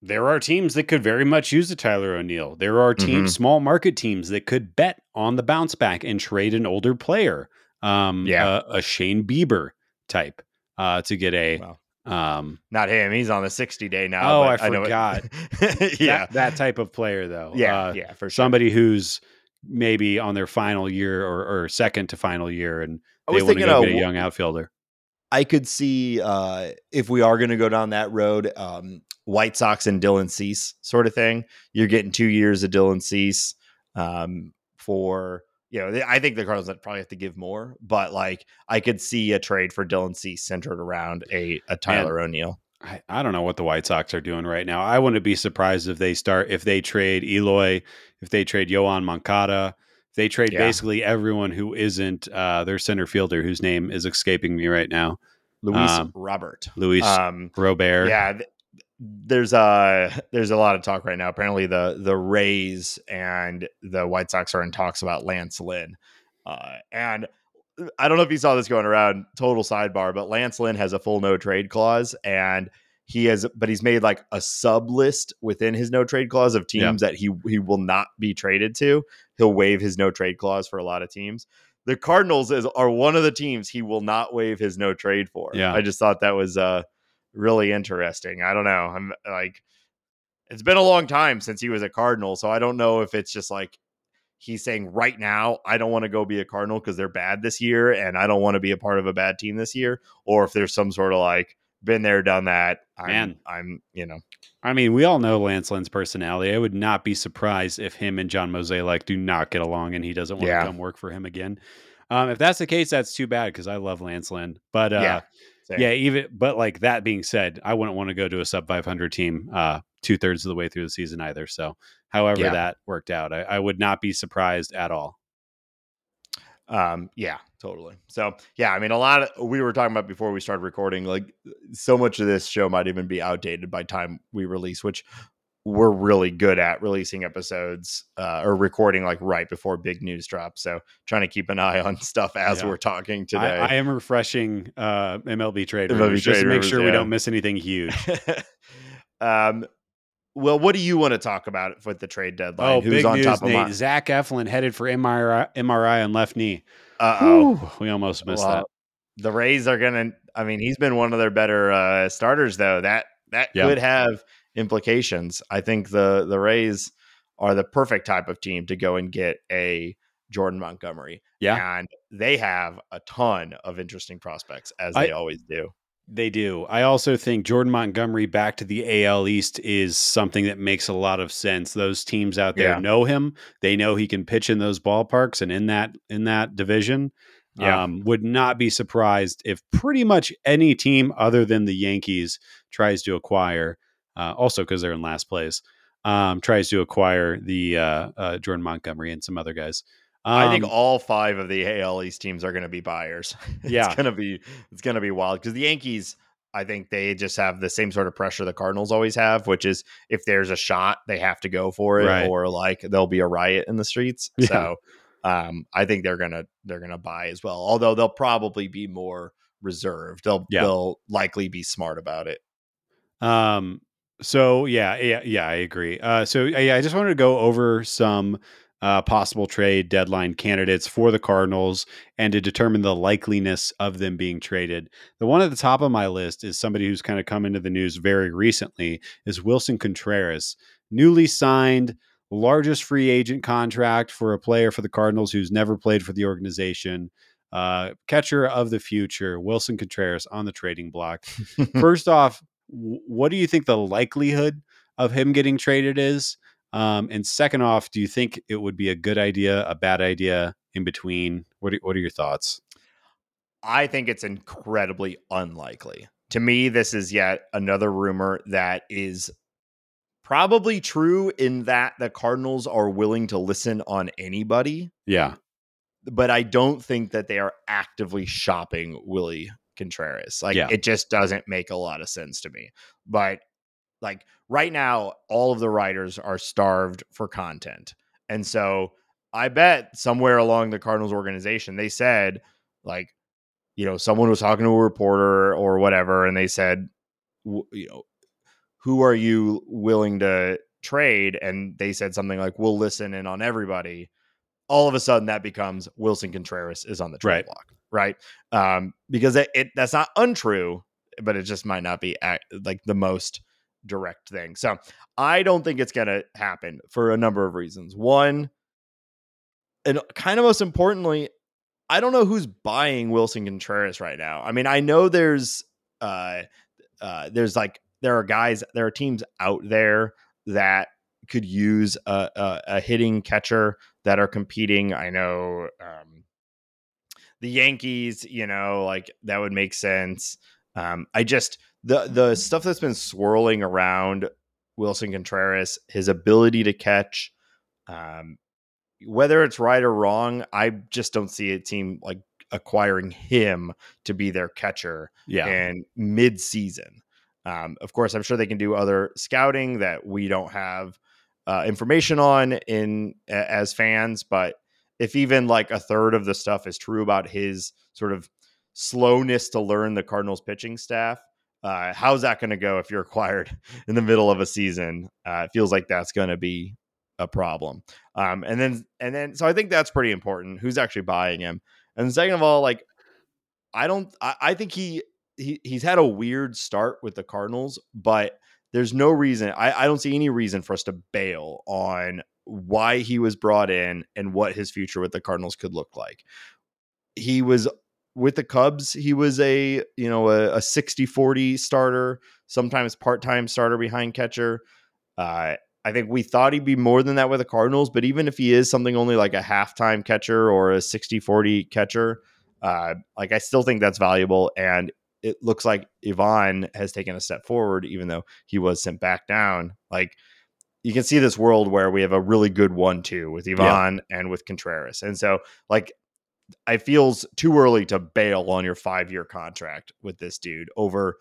S2: there are teams that could very much use a Tyler O'Neill. There are teams, mm-hmm. small market teams that could bet on the bounce back and trade an older player. Um,
S1: yeah,
S2: a, a Shane Bieber type uh, to get a. Well, um,
S1: not him. He's on the sixty day now.
S2: Oh, I forgot.
S1: I yeah,
S2: that, that, type of player though.
S1: Yeah, uh, yeah, for
S2: sure. Somebody who's maybe on their final year or, or second to final year, and they want to go get a young outfielder.
S1: I could see uh, if we are going to go down that road, um, White Sox and Dylan Cease sort of thing. You're getting two years of Dylan Cease um, for you know, I think the Cardinals probably have to give more, but like I could see a trade for Dylan Cease centered around a, a Tyler O'Neill.
S2: I, I don't know what the White Sox are doing right now. I wouldn't be surprised if they start if they trade Eloy, if they trade Yoan Moncada, they trade
S1: Yeah.
S2: basically everyone who isn't uh, their center fielder whose name is escaping me right now,
S1: Luis
S2: Um,
S1: Robert.
S2: Luis
S1: Um,
S2: Robert.
S1: yeah, th- there's a there's a lot of talk right now. Apparently, the the Rays and the White Sox are in talks about Lance Lynn, uh, and I don't know if you saw this going around. Total sidebar, but Lance Lynn has a full no trade clause, and he has, but he's made like a sub list within his no trade clause of teams that he he will not be traded to. He'll waive his no trade clause for a lot of teams. The Cardinals is are one of the teams he will not waive his no trade for.
S2: Yeah.
S1: I just thought that was uh really interesting. I don't know. I'm like, it's been a long time since he was a Cardinal, so I don't know if it's just like he's saying right now I don't want to go be a Cardinal because they're bad this year, and I don't want to be a part of a bad team this year, or if there's some sort of like been there, done that. I'm,
S2: Man.
S1: I'm you know,
S2: I mean, we all know Lance Lynn's personality. I would not be surprised if him and John Mozeliak do not get along and he doesn't want
S1: Yeah.
S2: to come work for him again. Um, if that's the case, that's too bad because I love Lance Lynn. But uh,
S1: yeah,
S2: yeah, even but like that being said, I wouldn't want to go to a sub 500 team uh, two thirds of the way through the season either. So, however
S1: Yeah.
S2: that worked out, I, I would not be surprised at all.
S1: Um, yeah, totally. So yeah, I mean, a lot of we were talking about before we started recording, like so much of this show might even be outdated by time we release, which we're really good at releasing episodes uh, or recording like right before big news drops. So trying to keep an eye on stuff as
S2: Yeah.
S1: we're talking today.
S2: I, I am refreshing uh, MLB trade
S1: MLB
S2: rumors just to make sure we don't miss anything huge.
S1: um, well, what do you want to talk about with the trade deadline?
S2: Oh,
S1: Who's
S2: big
S1: on
S2: news,
S1: top of
S2: Nate. Zach Eflin headed for MRI, MRI on left knee.
S1: Uh oh.
S2: We almost missed
S1: Well,
S2: that.
S1: The Rays are gonna. I mean, he's been one of their better uh, starters, though. That that
S2: Yeah.
S1: could have implications. I think the the Rays are the perfect type of team to go and get a Jordan Montgomery.
S2: Yeah.
S1: and they have a ton of interesting prospects, as
S2: I-
S1: they always do.
S2: They do. I also think Jordan Montgomery back to the AL East is something that makes a lot of sense. Those teams out there
S1: Yeah.
S2: know him. They know he can pitch in those ballparks and in that in that division.
S1: Yeah.
S2: Um, would not be surprised if pretty much any team other than the Yankees tries to acquire. Uh, also, because they're in last place, um, tries to acquire the uh, uh, Jordan Montgomery and some other guys.
S1: I think
S2: Um,
S1: all five of the AL East teams are going to be buyers. it's
S2: Yeah.
S1: going to be it's going to be wild because the Yankees. I think they just have the same sort of pressure the Cardinals always have, which is if there's a shot, they have to go for it,
S2: Right.
S1: or like there'll be a riot in the streets.
S2: Yeah.
S1: So, um, I think they're gonna they're gonna buy as well. Although they'll probably be more reserved. They'll
S2: Yeah.
S1: they'll likely be smart about it.
S2: Um. So yeah, yeah, yeah. I agree. Uh. So yeah, I just wanted to go over some uh, possible trade deadline candidates for the Cardinals and to determine the likeliness of them being traded. The one at the top of my list is somebody who's kind of come into the news very recently. Is Willson Contreras, newly signed, largest free agent contract for a player for the Cardinals who's never played for the organization. Uh, catcher of the future, Willson Contreras on the trading block first off, w- what do you think the likelihood of him getting traded is? Um, and second off, do you think it would be a good idea, a bad idea, in between? What are, what are your thoughts?
S1: I think it's incredibly unlikely. To me, this is yet another rumor that is probably true in that the Cardinals are willing to listen on anybody,
S2: Yeah,
S1: but I don't think that they are actively shopping Willie Contreras. Like
S2: Yeah.
S1: it just doesn't make a lot of sense to me. But like right now, all of the writers are starved for content. And so I bet somewhere along the Cardinals organization, they said, like, you know, someone was talking to a reporter or whatever, and they said, you know, who are you willing to trade? And they said something like, we'll listen in on everybody. All of a sudden, that becomes Willson Contreras is on the trade
S2: Right.
S1: block, right? Um, because it, it that's not untrue, but it just might not be ac like the most direct thing. So I don't think it's going to happen for a number of reasons. One, and kind of most importantly, I don't know who's buying Willson Contreras right now. I mean, I know there's uh uh there's like there are guys there are teams out there that could use a a, a hitting catcher that are competing. I know um, the Yankees, you know, like that would make sense. Um, I just the the stuff that's been swirling around Willson Contreras, his ability to catch, um, whether it's right or wrong, I just don't see a team like acquiring him to be their catcher
S2: Yeah.
S1: and mid season. Um, of course, I'm sure they can do other scouting that we don't have uh, information on in as fans. But if even like a third of the stuff is true about his sort of slowness to learn the Cardinals pitching staff, uh, how's that going to go if you're acquired in the middle of a season? Uh, it feels like that's going to be a problem. Um, and then and then so I think that's pretty important. Who's actually buying him? And second of all, like I don't I, I think he he he's had a weird start with the Cardinals, but there's no reason I, I don't see any reason for us to bail on why he was brought in and what his future with the Cardinals could look like. He was with the Cubs, he was a you know a, a 60-40 starter, sometimes part-time starter behind catcher. Uh, I think we thought he'd be more than that with the Cardinals, but even if he is something only like a halftime catcher or a 60-40 catcher, uh, like I still think that's valuable. And it looks like Ivan has taken a step forward, even though he was sent back down. Like you can see this world where we have a really good one-two with Ivan and with Contreras, and so like I feels too early to bail on your five-year contract with this dude over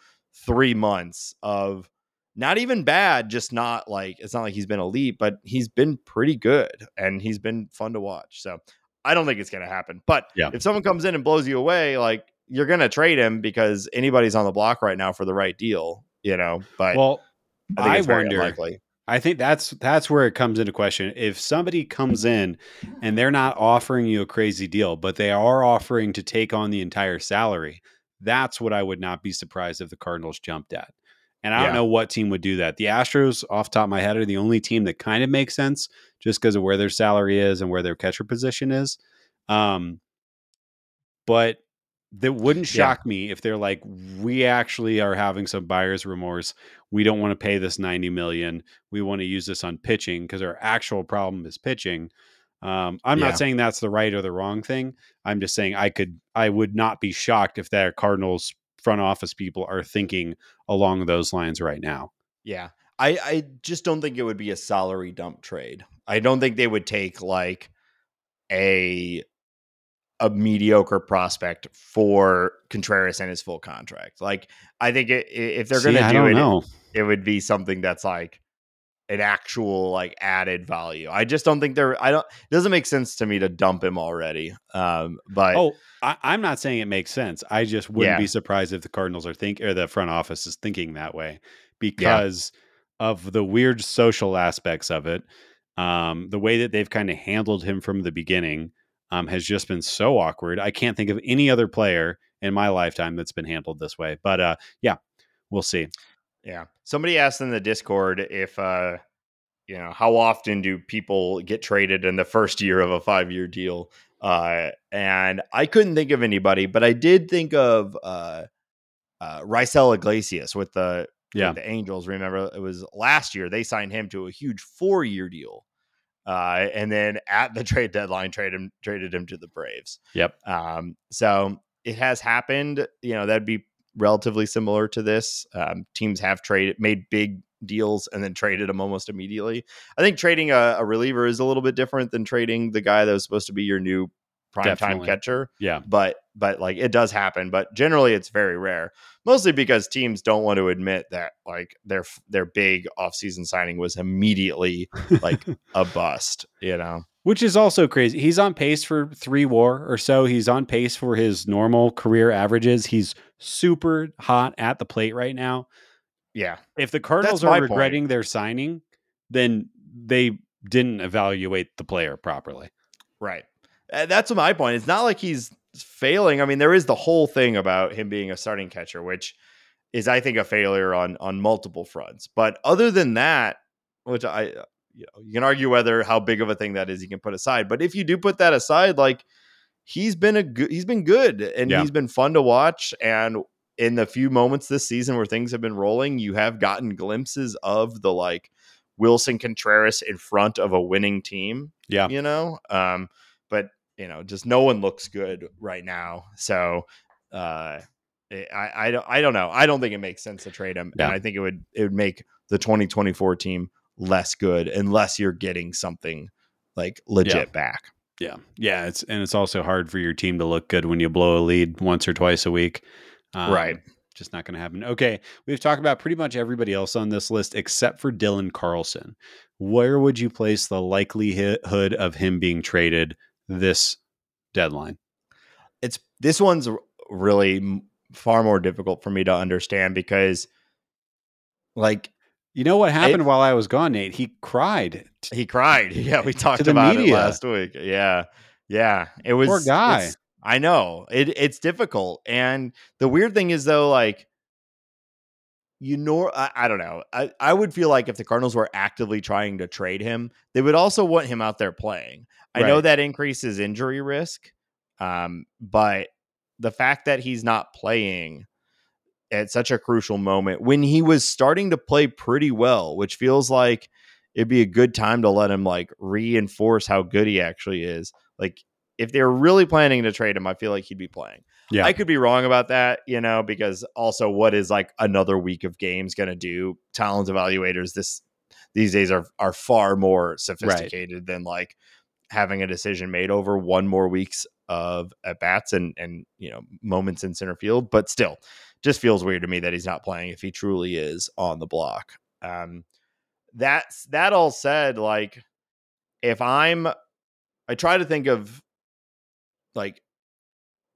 S1: three months of not even bad, just not like it's not like he's been elite, but he's been pretty good and he's been fun to watch. So I don't think it's going to happen. But
S2: Yeah.
S1: if someone comes in and blows you away, like you're going to trade him because anybody's on the block right now for the right deal, you know. But
S2: Well,
S1: I think
S2: I, wonder.
S1: unlikely.
S2: I think that's that's where it comes into question. If somebody comes in and they're not offering you a crazy deal, but they are offering to take on the entire salary, that's what I would not be surprised if the Cardinals jumped at. And I
S1: Yeah.
S2: don't know what team would do that. The Astros, off the top of my head, are the only team that kind of makes sense just because of where their salary is and where their catcher position is. Um, but that wouldn't
S1: Yeah.
S2: shock me if they're like, we actually are having some buyer's remorse. We don't want to pay this 90 million. We want to use this on pitching because our actual problem is pitching. Um, I'm
S1: Yeah.
S2: not saying that's the right or the wrong thing. I'm just saying I could, I would not be shocked if their Cardinals front office people are thinking along those lines right now.
S1: Yeah. I, I just don't think it would be a salary dump trade. I don't think they would take like a a mediocre prospect for Contreras and his full contract. Like I think it, if they're going to do it,
S2: know.
S1: it would be something that's like an actual like added value. I just don't think they're I don't it doesn't make sense to me to dump him already. Um but
S2: Oh, I, I'm not saying it makes sense. I just wouldn't
S1: Yeah.
S2: be surprised if the Cardinals are think or the front office is thinking that way because of the weird social aspects of it. Um, the way that they've kind of handled him from the beginning um, has just been so awkward. I can't think of any other player in my lifetime that's been handled this way. But uh, yeah, we'll see.
S1: Yeah. Somebody asked in the Discord if uh you know, how often do people get traded in the first year of a 5-year deal? Uh and I couldn't think of anybody, but I did think of uh uh Raisel Iglesias with the
S2: Yeah.
S1: the Angels. Remember it was last year they signed him to a huge 4-year deal. Uh and then at the trade deadline traded him traded him to the Braves.
S2: Yep.
S1: Um, so it has happened. You know, that'd be relatively similar to this. Um, teams have traded, made big deals, and then traded them almost immediately. I think trading a, a reliever is a little bit different than trading the guy that was supposed to be your new prime time catcher.
S2: Yeah.
S1: But but like it does happen, but generally it's very rare. Mostly because teams don't want to admit that like their their big offseason signing was immediately like a bust. You know.
S2: Which is also crazy. He's on pace for three war or so. He's on pace for his normal career averages. He's super hot at the plate right now.
S1: Yeah.
S2: If the Cardinals
S1: my
S2: are
S1: point.
S2: regretting their signing, then they didn't evaluate the player properly.
S1: Right. Uh, That's my point. It's not like he's failing. I mean, there is the whole thing about him being a starting catcher, which is, I think, a failure on on multiple fronts. But other than that, which I, uh, you know, you can argue whether how big of a thing that is. You can put aside, but if you do put that aside, like he's been a good, he's been good, and
S2: Yeah.
S1: he's been fun to watch. And in the few moments this season where things have been rolling, you have gotten glimpses of the like Willson Contreras in front of a winning team.
S2: Yeah.
S1: You know? Um, you know, just no one looks good right now. So uh I, I don't I don't know. I don't think it makes sense to trade him.
S2: Yeah.
S1: And I think it would it would make the 2024 team less good unless you're getting something like legit back.
S2: Yeah. Yeah. It's and it's also hard for your team to look good when you blow a lead once or twice a week. Um,
S1: Right.
S2: Just not going to happen. Okay. We've talked about pretty much everybody else on this list except for Dylan Carlson. Where would you place the likelihood of him being traded this deadline?
S1: It's this one's really far more difficult for me to understand because like
S2: You know what happened while I was gone, Nate? He cried.
S1: he cried. Yeah, we talked about
S2: media.
S1: it last week. Yeah. Yeah. It was
S2: Poor guy.
S1: I know. It it's difficult. And the weird thing is though, like you know I, I don't know. I, I would feel like if the Cardinals were actively trying to trade him, they would also want him out there playing. I know that increases injury risk. Um, but the fact that he's not playing at such a crucial moment when he was starting to play pretty well, which feels like it'd be a good time to let him like reinforce how good he actually is. Like if they're really planning to trade him, I feel like he'd be playing.
S2: Yeah.
S1: I could be wrong about that, you know, because also what is like another week of games going to do? Talent evaluators this these days are are far more sophisticated than like having a decision made over one more weeks of at bats and and you know moments in center field, but still, just feels weird to me that he's not playing if he truly is on the block. Um, that's that all said, like if I'm, I try to think of like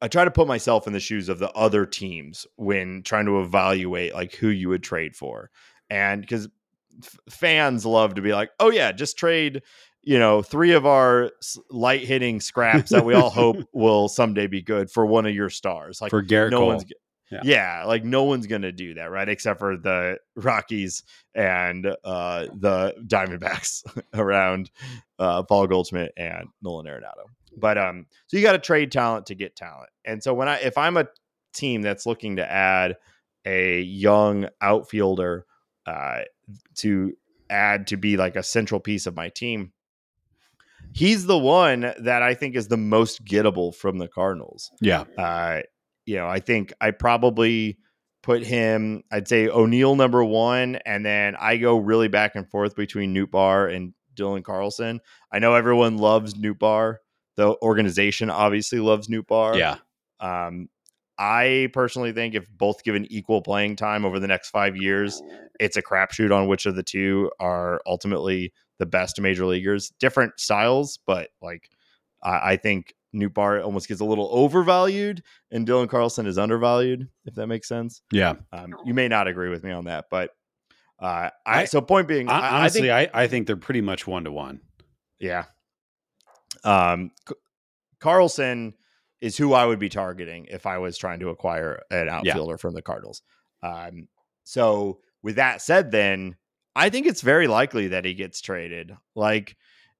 S1: I try to put myself in the shoes of the other teams when trying to evaluate like who you would trade for. And because f- fans love to be like, oh, yeah, just trade, you know, three of our light hitting scraps that we all hope will someday be good for one of your stars. Like,
S2: for Gerrit
S1: no
S2: Cole.
S1: one's,
S2: Yeah.
S1: yeah. like no one's going to do that, right? Except for the Rockies and uh, the Diamondbacks around uh, Paul Goldschmidt and Nolan Arenado. But um, so you got to trade talent to get talent. And so when I, if I'm a team that's looking to add a young outfielder uh, to add to be like a central piece of my team, he's the one that I think is the most gettable from the Cardinals.
S2: yeah.
S1: Uh, you know, I think I probably put him, I'd say O'Neill number one, and then I go really back and forth between Nootbaar and Dylan Carlson. I know everyone loves Nootbaar. The organization obviously loves Nootbaar.
S2: Yeah.
S1: Um, I personally think if both given equal playing time over the next five years, it's a crapshoot on which of the two are ultimately the best major leaguers. Different styles, but like I, I think Nootbaar almost gets a little overvalued, and Dylan Carlson is undervalued. If that makes sense.
S2: Yeah.
S1: Um, you may not agree with me on that, but uh, I,
S2: I-
S1: so point being, I,
S2: Hon-
S1: I think
S2: Honestly, I, I think they're pretty much one to one.
S1: Yeah. Um, Carlson is who I would be targeting if I was trying to acquire an outfielder from the Cardinals. Um, so with that said, then I think it's very likely that he gets traded. Like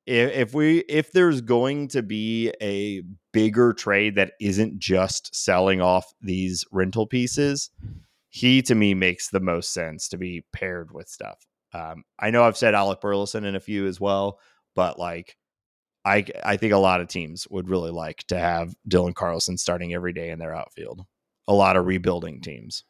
S1: if, if we if there's going to be a bigger trade that isn't just selling off these rental pieces, he to me makes the most sense to be paired with stuff. Um, I know I've said Alec Burleson in a few as well, but like I I think a lot of teams would really like to have Dylan Carlson starting every day in their outfield. A lot of rebuilding teams.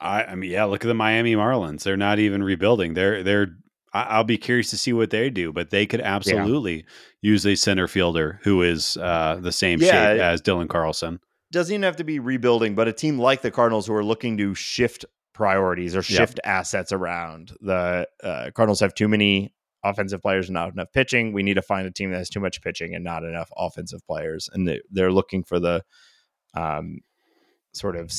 S2: I, I mean, yeah, look at the Miami Marlins. They're not even rebuilding. They're they're. I- I'll be curious to see what they do, but they could absolutely use a center fielder who is uh, the same
S1: Yeah.
S2: shape as Dylan Carlson.
S1: Doesn't even have to be rebuilding, but a team like the Cardinals who are looking to shift priorities or
S2: Yeah.
S1: shift assets around. The uh, Cardinals have too many offensive players and not enough pitching. We need to find a team that has too much pitching and not enough offensive players, and they, they're looking for the um, sort of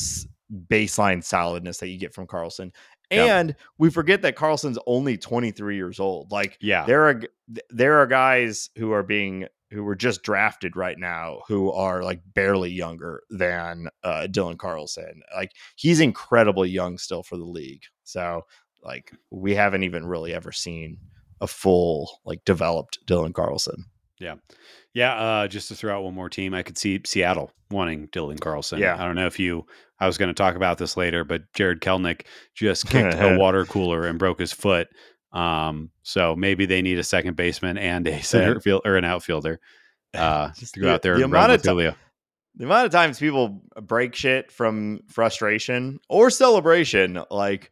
S1: baseline solidness that you get from Carlson.
S2: Yeah.
S1: And we forget that Carlson's only 23 years old. Like
S2: Yeah,
S1: there are there are guys who are being who were just drafted right now who are like barely younger than uh, Dylan Carlson. Like he's incredibly young still for the league. So like we haven't even really ever seen a full like developed Dylan Carlson.
S2: yeah. Yeah. Uh, just to throw out one more team, I could see Seattle wanting Dylan Carlson.
S1: Yeah.
S2: I don't know if you. I was going to talk about this later, but Jarred Kelenic just kicked a water cooler and broke his foot Um, so maybe they need a second baseman and a center field or an outfielder uh,
S1: Just
S2: to go
S1: the-
S2: out there
S1: the
S2: and run with Julio.
S1: the amount of times people break shit from frustration or celebration like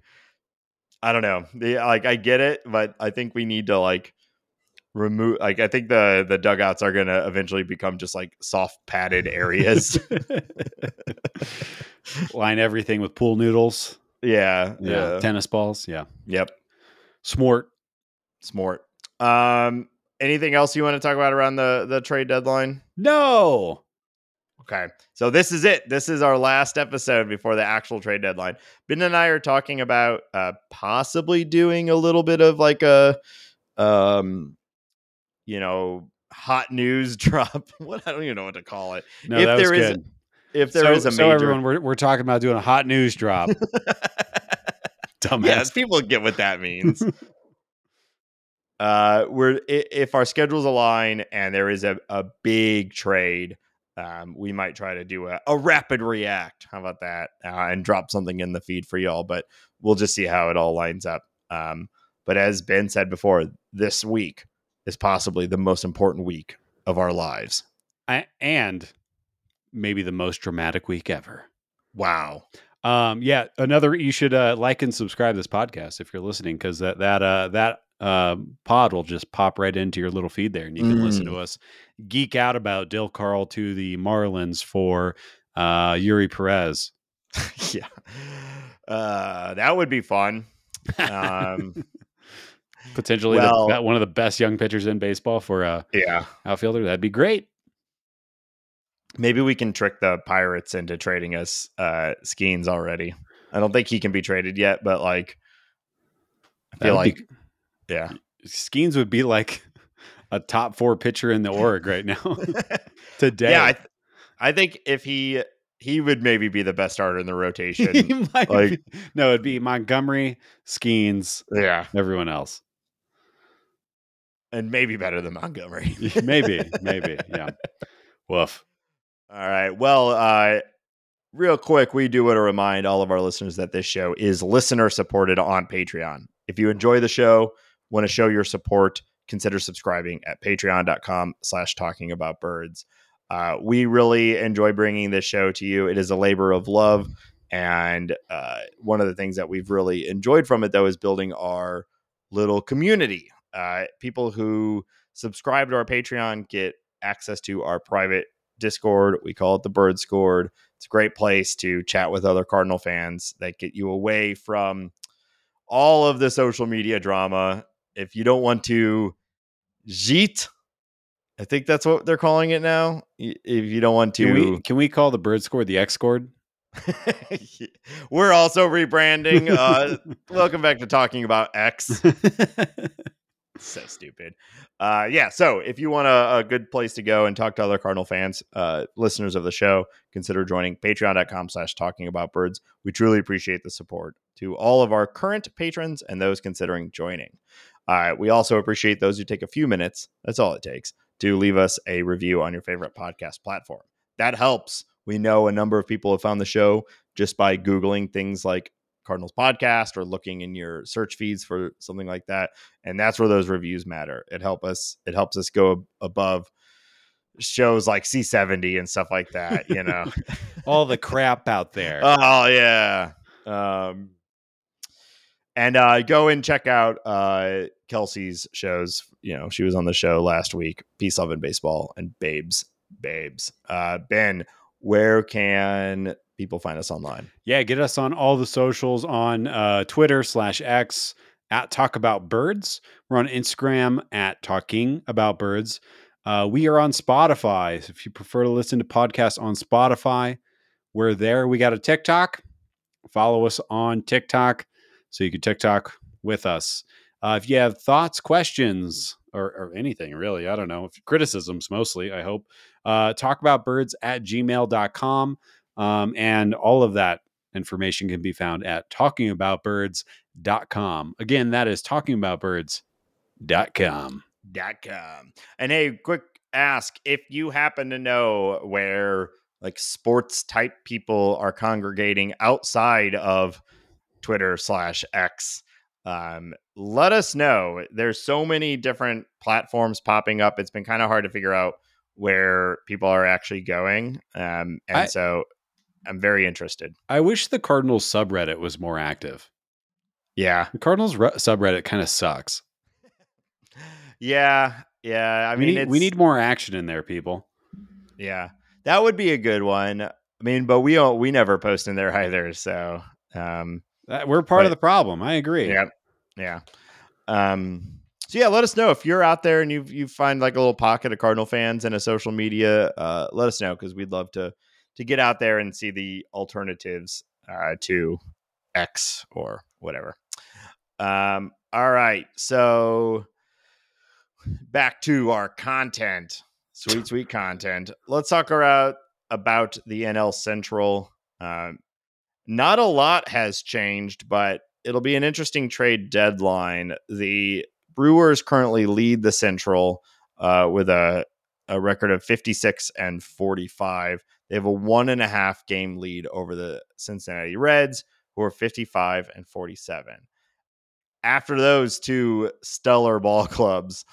S1: i don't know the, like i get it but i think we need to like remove like i think the the dugouts are gonna eventually become just like soft padded areas
S2: Line everything with pool noodles.
S1: yeah
S2: Yeah.
S1: yeah
S2: Tennis balls. Yeah.
S1: yep
S2: Smart.
S1: smart um anything else you want to talk about around the the trade deadline
S2: No.
S1: Okay. So this is it. This is our last episode before the actual trade deadline. Ben and I are talking about uh possibly doing a little bit of like a um you know, hot news drop. What I don't even know what to call it.
S2: No,
S1: If
S2: that was
S1: there is
S2: good.
S1: If there
S2: so,
S1: is a
S2: so
S1: major
S2: everyone, we're, we're talking about doing a hot news drop. Dumbass.
S1: yes, people get what that means. uh, we're if our schedules align and there is a, a big trade, um, we might try to do a, a rapid react. How about that? Uh, and drop something in the feed for y'all. But we'll just see how it all lines up. Um, but as Ben said before, this week is possibly the most important week of our lives.
S2: I, and maybe the most dramatic week ever.
S1: Wow.
S2: Um, yeah, another you should uh, like and subscribe this podcast if you're listening because that that uh, that uh, pod will just pop right into your little feed there, and you can listen to us geek out about Dill Carl to the Marlins for uh, Eury Perez.
S1: yeah. Uh, that would be fun. Um,
S2: Potentially
S1: well-
S2: the, one of the best young pitchers in baseball for a
S1: yeah.
S2: outfielder. That'd be great.
S1: Maybe we can trick the Pirates into trading us uh Skenes already. I don't think he can be traded yet, but like I feel like
S2: be-
S1: yeah.
S2: Skenes would be like a top four pitcher in the org right now today.
S1: yeah, I, th- I think if he he would maybe be the best starter in the rotation. like-
S2: be- no, it'd be Montgomery, Skenes,
S1: yeah,
S2: everyone else.
S1: and maybe better than Montgomery.
S2: maybe, maybe, yeah. Woof.
S1: All right. Well, uh, real quick, we do want to remind all of our listeners that this show is listener supported on Patreon. If you enjoy the show, want to show your support, consider subscribing at patreon.com slash talking about birds. Uh, we really enjoy bringing this show to you. It is a labor of love. And uh, one of the things that we've really enjoyed from it, though, is building our little community. Uh, people who subscribe to our Patreon get access to our private Discord. We call it the Bird Scored. It's a great place to chat with other Cardinal fans that get you away from all of the social media drama. If you don't want to jeet, I think that's what they're calling it now. If you don't want to,
S2: Can we can we call the bird score the X scored?
S1: we're also rebranding. Uh, welcome back to talking about X. so stupid. Uh, yeah. So if you want a, a good place to go and talk to other Cardinal fans, uh, listeners of the show, consider joining patreon.com slash talking about birds. We truly appreciate the support to all of our current patrons and those considering joining. Uh, we also appreciate those who take a few minutes. That's all it takes to leave us a review on your favorite podcast platform. That helps. We know a number of people have found the show just by Googling things like Cardinals podcast or looking in your search feeds for something like that and that's where those reviews matter it help us it helps us go above shows like c70 and stuff like that you know
S2: All the crap out there.
S1: oh yeah um and uh go and check out uh kelsey's shows you know she was on the show last week peace love and baseball and babes babes uh ben where can people find us online
S2: yeah, get us on all the socials on uh, Twitter slash X at Talk About Birds. We're on Instagram at Talking About Birds. Uh, we are on Spotify. So if you prefer to listen to podcasts on Spotify, we're there. We got a TikTok. Follow us on TikTok so you can TikTok with us. Uh, if you have thoughts, questions, or, or anything really, I don't know, criticisms mostly, I hope, uh, talkaboutbirds at gmail.com. Um, and all of that information can be found at talkingaboutbirds.com. Again, that is talkingaboutbirds.com.
S1: dot com. And hey, quick ask if you happen to know where like sports type people are congregating outside of Twitter slash X. Um, let us know. There's so many different platforms popping up. It's been kind of hard to figure out where people are actually going. Um, and
S2: I-
S1: so I'm very interested.
S2: I wish the Cardinals subreddit was more active.
S1: Yeah.
S2: The Cardinals re- subreddit kind of sucks.
S1: Yeah. Yeah. I
S2: we
S1: mean,
S2: need, we need more action in there, people.
S1: Yeah, that would be a good one. I mean, but we don't, we never post in there either. So, um,
S2: That, we're part of the problem. I agree.
S1: yeah, yeah. Um, so yeah, let us know if you're out there and you you find like a little pocket of Cardinal fans in a social media. Uh, let us know because we'd love to to get out there and see the alternatives uh, to X or whatever. Um, all right, so back to our content, sweet sweet content. Let's talk about about the NL Central. Um, not a lot has changed, but it'll be an interesting trade deadline. The Brewers currently lead the Central uh, with a a record of 56 and 45. They have a one and a half game lead over the Cincinnati Reds, who are 55 and 47. After those two stellar ball clubs,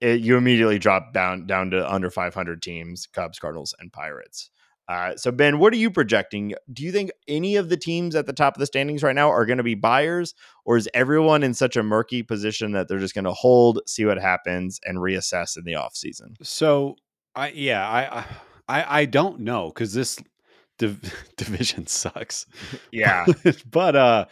S1: it, you immediately drop down down to under 500 teams: Cubs, Cardinals, and Pirates. Uh, so Ben, what are you projecting? Do you think any of the teams at the top of the standings right now are going to be buyers, or is everyone in such a murky position that they're just going to hold, see what happens, and reassess in the offseason?
S2: So I yeah I I I don't know because this div- division sucks.
S1: Yeah,
S2: but uh,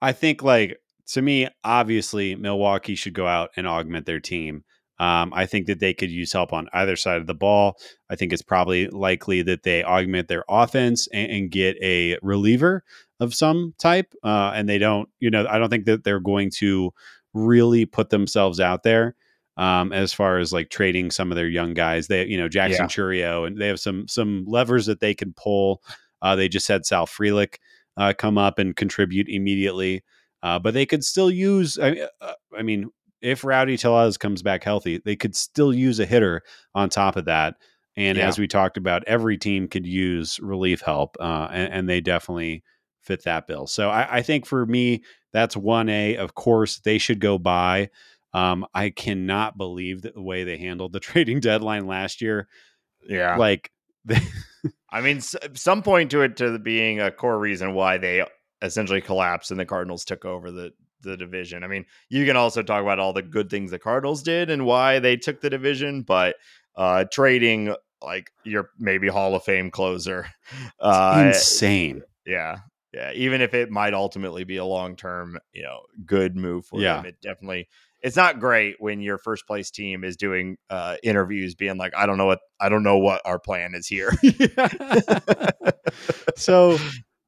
S2: I think like to me, obviously Milwaukee should go out and augment their team. Um, I think that they could use help on either side of the ball. I think it's probably likely that they augment their offense and, and get a reliever of some type. Uh, and they don't, you know, I don't think that they're going to really put themselves out there um, as far as like trading some of their young guys. They, you know, Jackson
S1: Yeah.
S2: Chourio, and they have some some levers that they can pull. Uh, they just had Sal Frelick uh, come up and contribute immediately, uh, but they could still use. I, uh, I mean, if Rowdy Tellez comes back healthy, they could still use a hitter on top of that. And
S1: Yeah.
S2: as we talked about, every team could use relief help, uh, and, and they definitely fit that bill. So I, I think for me, that's one A. Of course, they should go buy. Um, I cannot believe the way they handled the trading deadline last year.
S1: yeah.
S2: Like, they,
S1: I mean, s- some point to it to being a core reason why they essentially collapsed and the Cardinals took over the the division. I mean, you can also talk about all the good things the Cardinals did and why they took the division, but uh trading like your maybe Hall of Fame closer, uh,
S2: insane.
S1: yeah, yeah, even if it might ultimately be a long term, you know, good move for
S2: Yeah.
S1: them, it definitely. It's not great when your first place team is doing uh, interviews, being like, "I don't know what I don't know what our plan is here."
S2: so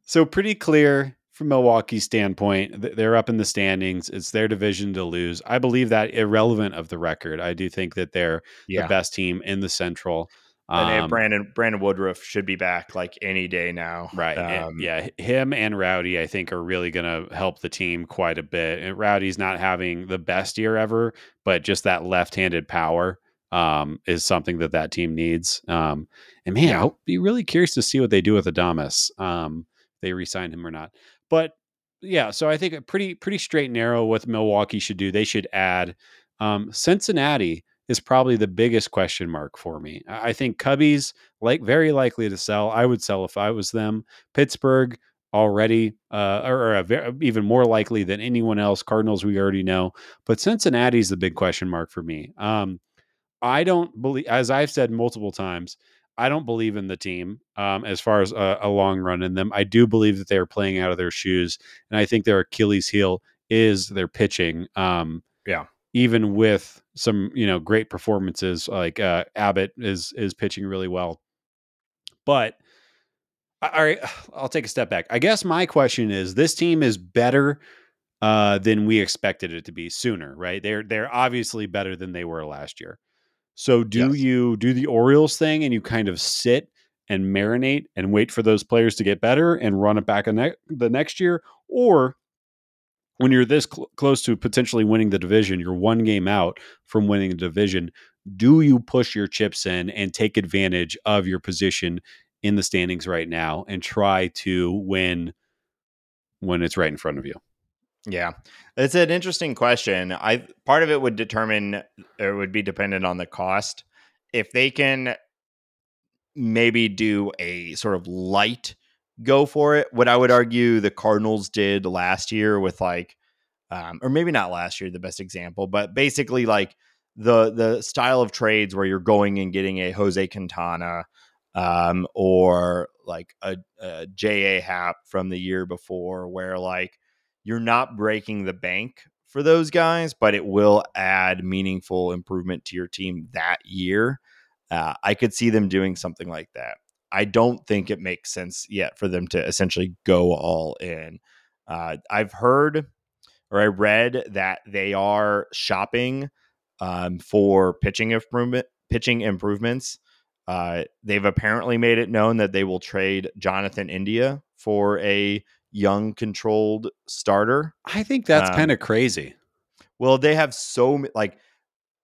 S2: so pretty clear from Milwaukee's standpoint. They're up in the standings. It's their division to lose. I believe that irrelevant of the record. I do think that they're
S1: yeah,
S2: the best team in the Central.
S1: and
S2: Um,
S1: Brandon Brandon Woodruff should be back like any day now.
S2: Right.
S1: Um,
S2: yeah. Him and Rowdy, I think, are really going to help the team quite a bit. And Rowdy's not having the best year ever, but just that left handed power um, is something that that team needs. Um, and man,
S1: Yeah.
S2: I'll be really curious to see what they do with Adames. Um, they resign him or not. But yeah, so I think a pretty, pretty straight and narrow what Milwaukee should do. They should add um, Cincinnati is probably the biggest question mark for me. I think Cubbies like very likely to sell. I would sell if I was them. Pittsburgh already, uh, or, or even more likely than anyone else. Cardinals we already know, but Cincinnati's the big question mark for me. Um, I don't believe, as I've said multiple times, I don't believe in the team um, as far as a, a long run in them. I do believe that they are playing out of their shoes, and I think their Achilles heel is their pitching. Um,
S1: Yeah.
S2: even with some you know great performances, like uh, Abbott is is pitching really well, but all right, I'll take a step back. I guess my question is: this team is better uh, than we expected it to be sooner, right? They're they're obviously better than they were last year. So do
S1: Yes.
S2: you do the Orioles thing and you kind of sit and marinate and wait for those players to get better and run it back ne- the next year, or when you're this cl- close to potentially winning the division, you're one game out from winning the division. Do you push your chips in and take advantage of your position in the standings right now and try to win when it's right in front of you?
S1: Yeah. It's an interesting question. I part of it would determine or would be dependent on the cost. If they can maybe do a sort of light go for it, what I would argue the Cardinals did last year with like um, or maybe not last year the best example, but basically like the the style of trades where you're going and getting a Jose Quintana um, or like a, a J.A. From the year before, where like you're not breaking the bank for those guys, but it will add meaningful improvement to your team that year. Uh, I could see them doing something like that. I don't think it makes sense yet for them to essentially go all in. Uh, I've heard or I read that they are shopping um, for pitching improvement, pitching improvements. Uh, they've apparently made it known that they will trade Jonathan India for a young, controlled starter.
S2: I think that's
S1: Um,
S2: kind of crazy.
S1: Well, they have so like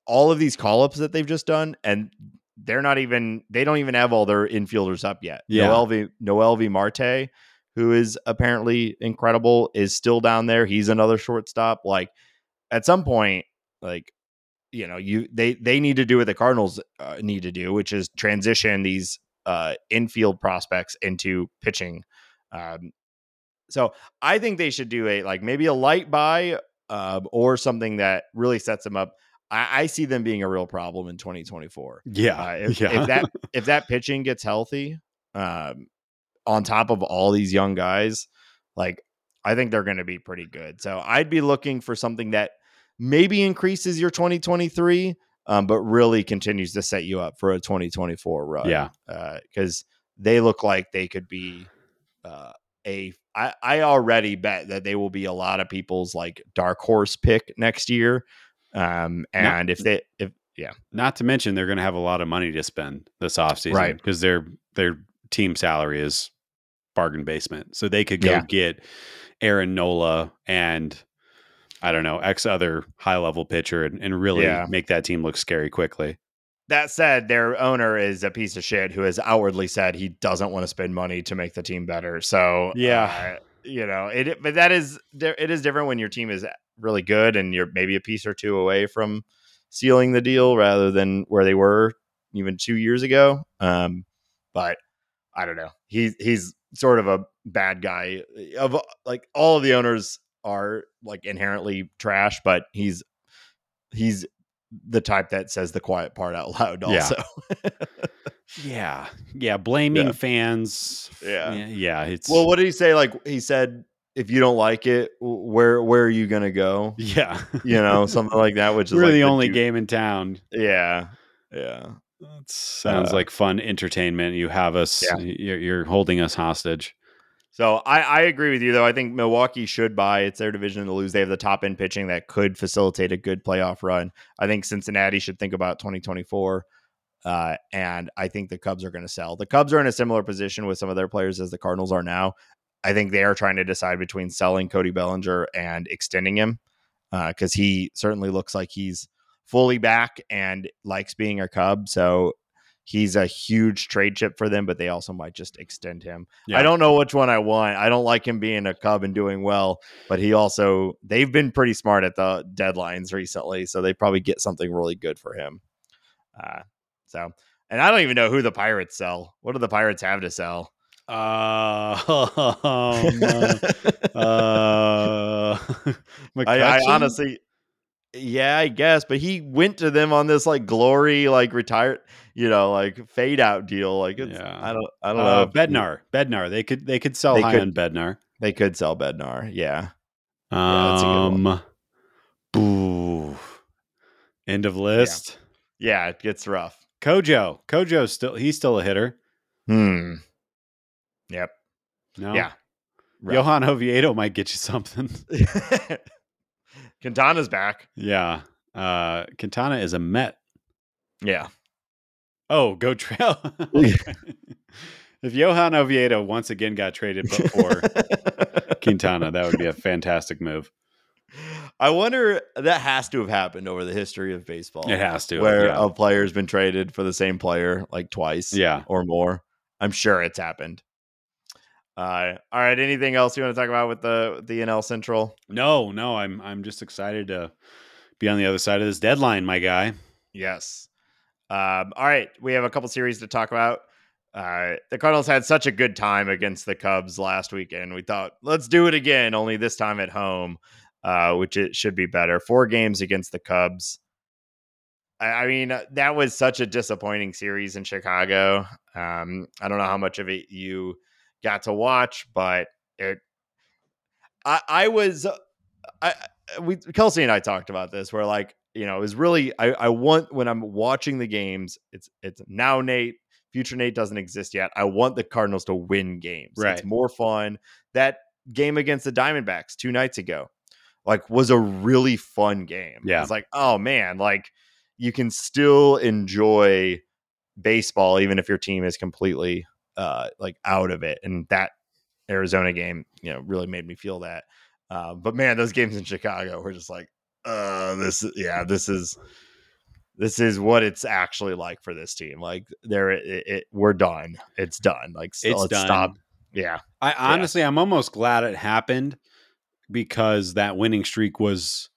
S1: all of these call ups that they've just done, and they're not even they don't even have all their infielders up yet.
S2: Yeah.
S1: Noelvi Noel V Marte, who is apparently incredible, is still down there. He's another shortstop. Like at some point, like you know, you they they need to do what the Cardinals uh, need to do, which is transition these uh, infield prospects into pitching. Um, so I think they should do a like maybe a light buy uh, or something that really sets them up. I, I see them being a real problem in 2024.
S2: Yeah.
S1: Uh, if,
S2: yeah.
S1: if that if that pitching gets healthy, um, on top of all these young guys, like I think they're going to be pretty good. So I'd be looking for something that maybe increases your 2023, um, but really continues to set you up for a 2024 run.
S2: yeah.
S1: because they look like they could be uh, a. I, I already bet that they will be a lot of people's like dark horse pick next year. Um, and if they if yeah,
S2: Not to mention they're going to have a lot of money to spend this offseason
S1: Right.
S2: because their their team salary is bargain basement. So they could go
S1: Yeah.
S2: get Aaron Nola and I don't know, X other high level pitcher and, and really
S1: Yeah.
S2: make that team look scary quickly.
S1: That said, their owner is a piece of shit who has outwardly said he doesn't want to spend money to make the team better. So
S2: Yeah.
S1: uh, you know it. But that is it is different when your team is really good and you're maybe a piece or two away from sealing the deal rather than where they were even two years ago. Um, but I don't know. He's he's sort of a bad guy. Of like all of the owners are like inherently trash, but he's he's the type that says the quiet part out loud.
S2: Yeah.
S1: Also,
S2: Yeah. Yeah. Blaming
S1: Yeah.
S2: fans.
S1: Yeah.
S2: Yeah. yeah, it's
S1: well, what did he say? Like he said, if you don't like it, where where are you gonna go?
S2: yeah.
S1: You know, something like that. Which is
S2: We're
S1: like
S2: the only
S1: dude-
S2: game in town.
S1: Yeah, yeah.
S2: That sounds
S1: Uh,
S2: like fun entertainment. You have us.
S1: Yeah.
S2: You're, you're holding us hostage.
S1: So I, I agree with you though. I think Milwaukee should buy. It's their division to lose. They have the top end pitching that could facilitate a good playoff run. I think Cincinnati should think about 2024. Uh, and I think the Cubs are going to sell. The Cubs are in a similar position with some of their players as the Cardinals are now. I think they are trying to decide between selling Cody Bellinger and extending him because he certainly looks like he's fully back and likes being a Cub. So he's a huge trade chip for them, but they also might just extend him.
S2: Yeah.
S1: I don't know which one I want. I don't like him being a Cub and doing well, but he also they've been pretty smart at the deadlines recently, so they probably get something really good for him. Uh, so, and I don't even know who the Pirates sell. What do the Pirates have to sell?
S2: Uh, um, uh,
S1: I, I honestly, yeah, I guess, but he went to them on this like glory, like retired, you know, like fade out deal. Like, it's,
S2: Yeah.
S1: I don't, I don't know.
S2: uh,
S1: if-
S2: Bednar, Bednar. They could they could sell
S1: They
S2: high
S1: could-
S2: on Bednar.
S1: They could sell Bednar. Yeah. Yeah, that's a good one.
S2: Um, boo. End of list.
S1: Yeah. It gets rough.
S2: Kojo, Kojo's still he's still a hitter.
S1: Hmm. Yep.
S2: No,
S1: Yeah. Rough.
S2: Johan Oviedo might get you something.
S1: Quintana's back.
S2: yeah, uh, Quintana is a Met.
S1: Yeah.
S2: Oh, go trail. if Johan Oviedo once again got traded before for Quintana, that would be a fantastic move.
S1: I wonder that has to have happened over the history of baseball.
S2: It has to,
S1: Where
S2: yeah.
S1: a player's been traded for the same player like twice
S2: Yeah.
S1: or more. I'm sure it's happened. Uh, all right. Anything else you want to talk about with the the NL Central?
S2: No, no, I'm I'm just excited to be on the other side of this deadline, my guy.
S1: Yes. Um, all right. We have a couple series to talk about. Uh, the Cardinals had such a good time against the Cubs last weekend. We thought, let's do it again, only this time at home, uh, which it should be better. Four games against the Cubs. I, I mean, that was such a disappointing series in Chicago. Um, I don't know how much of it you got to watch, but it. I, I was, uh, I we Kelsey and I talked about this. Where like you know, it was really I, I want when I'm watching the games, it's it's now Nate, future Nate doesn't exist yet. I want the Cardinals to win games.
S2: Right.
S1: It's more fun. That game against the Diamondbacks two nights ago, like was a really fun game.
S2: Yeah.
S1: It's like, oh man, like you can still enjoy baseball even if your team is completely uh like out of it. And that Arizona game, you know, really made me feel that. Uh, but man, those games in Chicago were just like, uh, this, yeah, this is this is what it's actually like for this team. Like, there, it, it, we're done. It's done. Like, so
S2: It's
S1: let's
S2: done.
S1: stop. Yeah,
S2: I honestly, I'm almost glad it happened because that winning streak was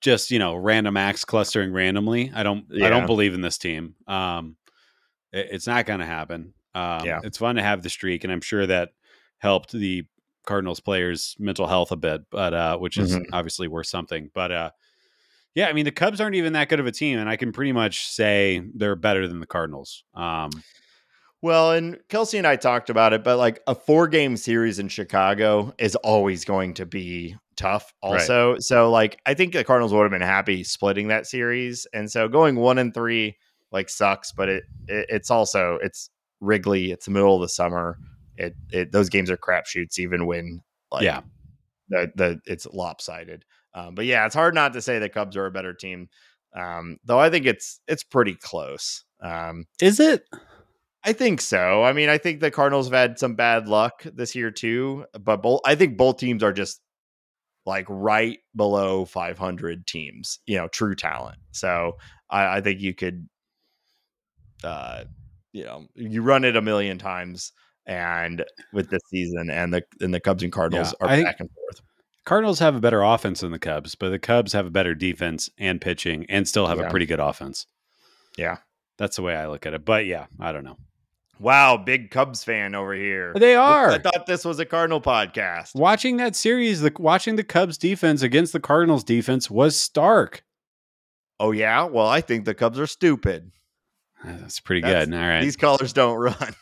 S2: just you know random acts clustering randomly. I don't, I don't believe in this team. Um, it- it's not going to happen. Um,
S1: Yeah.
S2: it's fun to have the streak, and I'm sure that helped the Cardinals players' mental health a bit, but uh, which is
S1: Mhm.
S2: obviously worth something. But uh, yeah, I mean, the Cubs aren't even that good of a team, and I can pretty much say they're better than the Cardinals. Um,
S1: Well, and Kelsey and I talked about it, but like a four game series in Chicago is always going to be tough,
S2: Right.
S1: also. So, like, I think the Cardinals would have been happy splitting that series. And so going one and three, like, sucks, but it, it it's also, it's Wrigley, it's the middle of the summer. It, it, those games are crapshoots, even when, like,
S2: yeah,
S1: the, the it's lopsided. Um, but yeah, it's hard not to say the Cubs are a better team. Um, though I think it's, it's pretty close. Um,
S2: is it?
S1: I think so. I mean, I think the Cardinals have had some bad luck this year too, but both I think both teams are just like right below 500 teams, you know, true talent. So I, I think you could, uh, you know, you run it a million times, and with this season, and the and the Cubs and Cardinals
S2: Yeah,
S1: are back and forth.
S2: Cardinals have a better offense than the Cubs, but the Cubs have a better defense and pitching and still have
S1: Yeah.
S2: a pretty good offense.
S1: Yeah.
S2: That's the way I look at it. But yeah, I don't know.
S1: Wow, big Cubs fan over here.
S2: They are.
S1: I thought this was a Cardinal podcast.
S2: Watching that series, the watching the Cubs defense against the Cardinals defense was stark.
S1: Oh yeah, well I think the Cubs are stupid.
S2: That's pretty
S1: That's-
S2: good. All right.
S1: These callers don't run.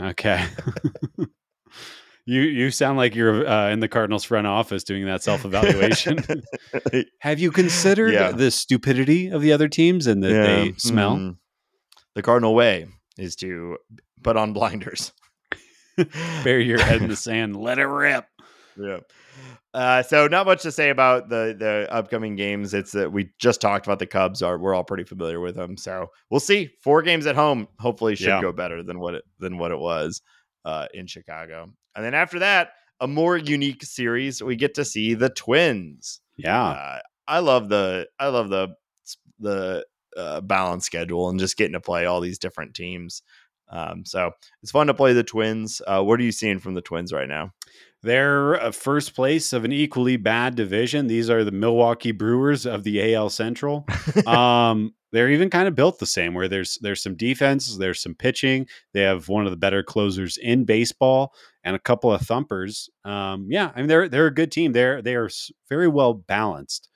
S2: Okay. you you sound like you're uh, in the Cardinals front office doing that self evaluation. have you considered
S1: Yeah.
S2: the stupidity of the other teams and that they smell?
S1: mhm. The Cardinal way is to put on blinders.
S2: Bury your head in the sand, let it rip.
S1: yeah. Uh, so not much to say about the the upcoming games. It's that we just talked about the Cubs. Are we're all pretty familiar with them. So we'll see. Four games at home. Hopefully, should
S2: Yeah.
S1: go better than what it than what it was uh, in Chicago. And then after that, a more unique series. We get to see the Twins.
S2: Yeah.
S1: Uh, I love the I love the the uh, balance schedule and just getting to play all these different teams. Um, so it's fun to play the Twins. Uh, what are you seeing from the Twins right now?
S2: They're uh, first place of an equally bad division. These are the Milwaukee Brewers of the AL Central. um, they're even kind of built the same, where there's there's some defense, there's some pitching. They have one of the better closers in baseball and a couple of thumpers. Um, yeah, I mean they're they're a good team. They're they are very well balanced,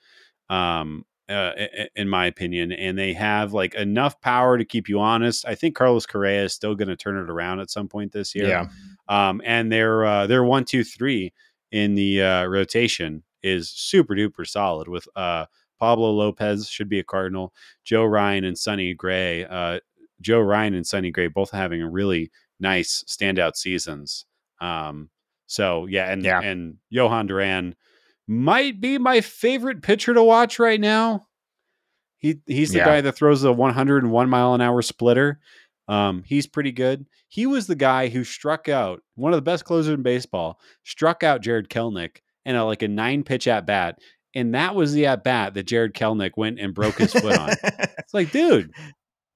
S2: um, uh, in my opinion, and they have like enough power to keep you honest. I think Carlos Correa is still going to turn it around at some point this year.
S1: Yeah.
S2: Um, and their uh, their one, two, three in the uh, rotation is super duper solid. With uh, Pablo Lopez should be a Cardinal, Joe Ryan and Sonny Gray. Uh, Joe Ryan and Sonny Gray both having really nice standout seasons. Um, so yeah, and
S1: Yeah.
S2: and Jhoan Duran might be my favorite pitcher to watch right now. He he's the
S1: Yeah.
S2: guy that throws the 101 mile an hour splitter. Um, he's pretty good. He was the guy who struck out one of the best closers in baseball, struck out Jarred Kelenic in a, like a nine pitch at bat. And that was the at bat that Jarred Kelenic went and broke his foot on. It's like, dude,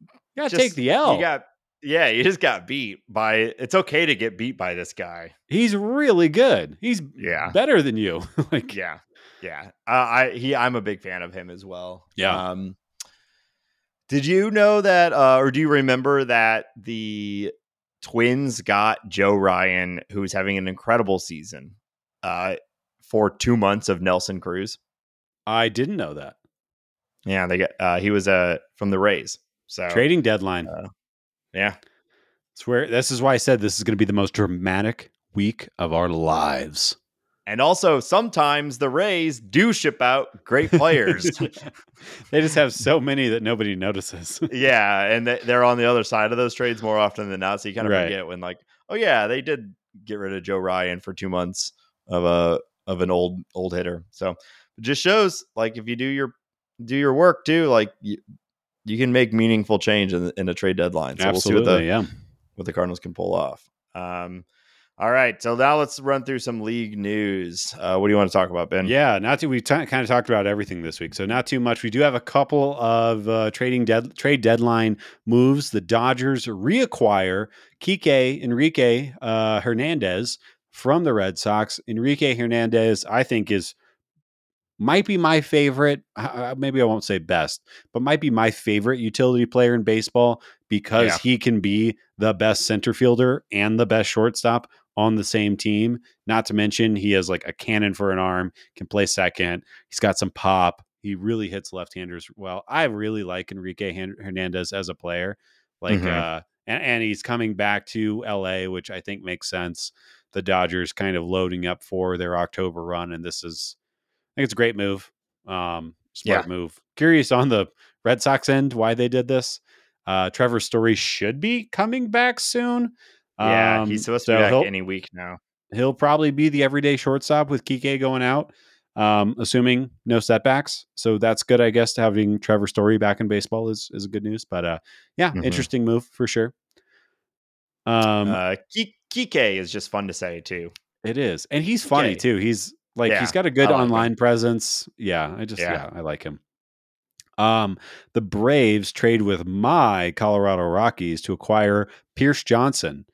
S2: you gotta
S1: Just-
S2: take the L.
S1: You got Yeah, you just got beat by. It's okay to get beat by this guy.
S2: He's really good. He's
S1: Yeah.
S2: better than you. like
S1: Yeah, yeah. Uh, I he I'm a big fan of him as well.
S2: Yeah.
S1: Um, did you know that, uh, or do you remember that the Twins got Joe Ryan, who's having an incredible season, uh, for two months of Nelson Cruz?
S2: I didn't know that.
S1: Yeah, they got. Uh, he was uh from the Rays. So
S2: Trading deadline.
S1: Yeah,
S2: It's where this is why I said this is going to be the most dramatic week of our lives.
S1: and also sometimes the Rays do ship out great players.
S2: they just have so many that nobody notices.
S1: yeah, and they- they're on the other side of those trades more often than not. So you kind of
S2: Right.
S1: forget when, like, oh yeah, they did get rid of Joe Ryan for two months of a of an old old hitter. So it just shows, like, if you do your do your work too, like you, you can make meaningful change in, in a trade deadline. So
S2: Absolutely,
S1: we'll see what the
S2: yeah.
S1: what the Cardinals can pull off. Um, all right, so now let's run through some league news. Uh, what do you want to talk about, Ben?
S2: Yeah, not too. We t- kind of talked about everything this week, so not too much. We do have a couple of uh, trading dead trade deadline moves. The Dodgers reacquire Kike Enrique uh, Hernandez from the Red Sox. Enrique Hernandez, I think, is might be my favorite. uh, Maybe I won't say best, but might be my favorite utility player in baseball because
S1: Yeah.
S2: he can be the best center fielder and the best shortstop on the same team. Not to mention, he has like a cannon for an arm, can play second. He's got some pop. He really hits left-handers well. I really like Enrique Hernandez as a player. Like,
S1: Mhm.
S2: uh, and, and he's coming back to LA, which I think makes sense. The Dodgers kind of loading up for their October run, and this is, think it's a great move. Um, smart move. Curious on the Red Sox end why they did this. Uh, Trevor Story should be coming back soon.
S1: yeah,
S2: Um,
S1: he's supposed
S2: so
S1: to be back any week now.
S2: he'll probably be the everyday shortstop with Kike going out, um, assuming no setbacks. So that's good, I guess. Having Trevor Story back in baseball is is good news. But uh, yeah,
S1: Mhm.
S2: interesting move for sure. Um,
S1: uh, Kike is just fun to say too.
S2: it is, and he's funny
S1: Kike.
S2: too. He's like
S1: Yeah,
S2: he's got a good
S1: like him.
S2: online presence. Yeah, I just
S1: Yeah.
S2: yeah. I like him. Um, the Braves trade with my Colorado Rockies to acquire Pierce Johnson,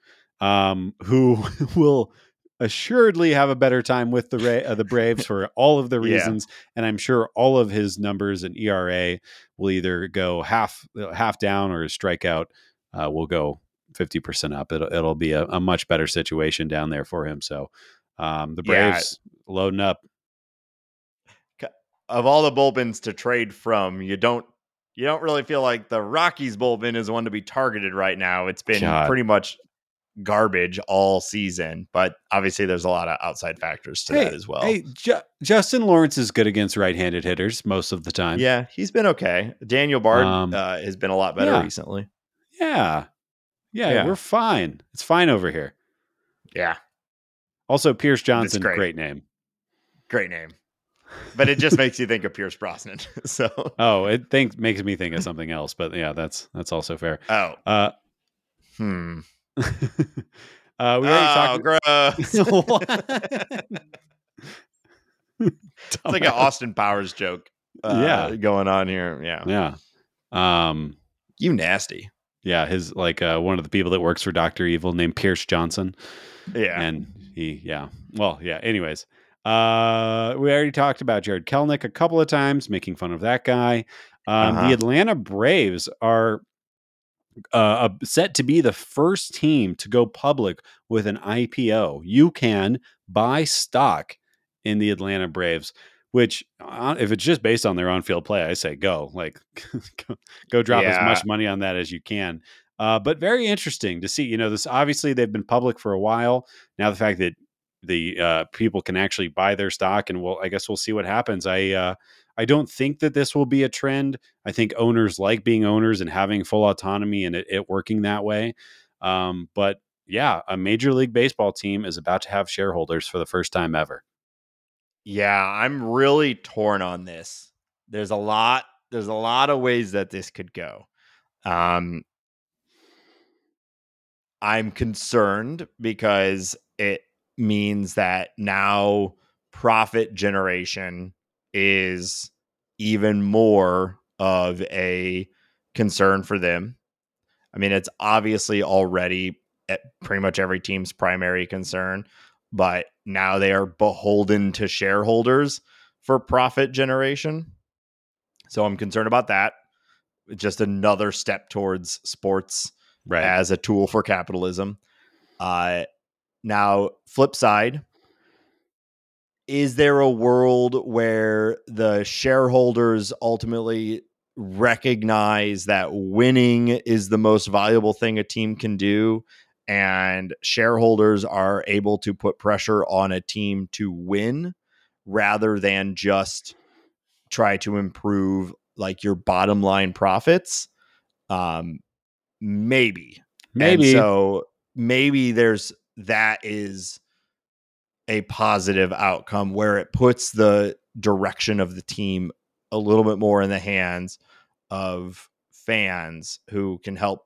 S2: um, who will assuredly have a better time with the Ra- uh, the Braves for all of the
S1: Yeah.
S2: reasons, and I'm sure all of his numbers and ERA will either go half half down or his strikeout uh, will go fifty percent up. It'll it'll be a, a much better situation down there for him. So um, the
S1: Yeah.
S2: Braves loading up.
S1: Of all the bullpens to trade from, you don't you don't really feel like the Rockies bullpen is one to be targeted right now. It's been
S2: God.
S1: pretty much garbage all season, but obviously there's a lot of outside factors to that as well.
S2: Hey, Ju- Justin Lawrence is good against right-handed hitters most of the time.
S1: Yeah, he's been okay. Daniel Bard
S2: Um,
S1: uh, has been a lot better
S2: yeah.
S1: recently.
S2: yeah, yeah,
S1: Yeah.
S2: We're fine. It's fine over here.
S1: Yeah,
S2: Also, Pierce Johnson,
S1: great.
S2: great name.
S1: Great name. But it just makes you think of Pierce Brosnan. so,
S2: Oh, it think makes me think of something else, but yeah, that's that's also fair.
S1: oh,
S2: Uh,
S1: hmm.
S2: uh, we already
S1: oh, gross.
S2: talked.
S1: It's like an Austin Powers joke. uh,
S2: Yeah.
S1: going on here. Yeah,
S2: yeah. Um,
S1: you nasty.
S2: yeah, his like uh, one of the people that works for Doctor Evil named Pierce Johnson.
S1: Yeah,
S2: and he yeah well yeah anyways uh we already talked about Jarred Kelenic a couple of times making fun of that guy. Um
S1: Uh-huh.
S2: the atlanta braves are uh set to be the first team to go public with an ipo you can buy stock in the atlanta braves which uh, if it's just based on their on-field play i say go like go, go drop as much money on that as you can. Uh, but very interesting to see you know this obviously they've been public for a while. Now the fact that the uh, people can actually buy their stock and we'll i guess we'll see what happens i uh, i don't think that this will be a trend i think owners like being owners and having full autonomy and it, it working that way um, but yeah a major league baseball team is about to have shareholders for the first time ever
S1: yeah. I'm really torn on this. There's a lot. There's a lot of ways that this could go. Um, I'm concerned because it means that now profit generation is even more of a concern for them. I mean, it's obviously already at pretty much every team's primary concern, but now they are beholden to shareholders for profit generation. So I'm concerned about that. Just another step towards sports
S2: Right.
S1: as a tool for capitalism. Uh, now, flip side, is there a world where the shareholders ultimately recognize that winning is the most valuable thing a team can do? And shareholders are able to put pressure on a team to win rather than just try to improve like your bottom line profits. Um, maybe. And
S2: Maybe.
S1: so maybe there's that is a positive outcome where it puts the direction of the team a little bit more in the hands of fans who can help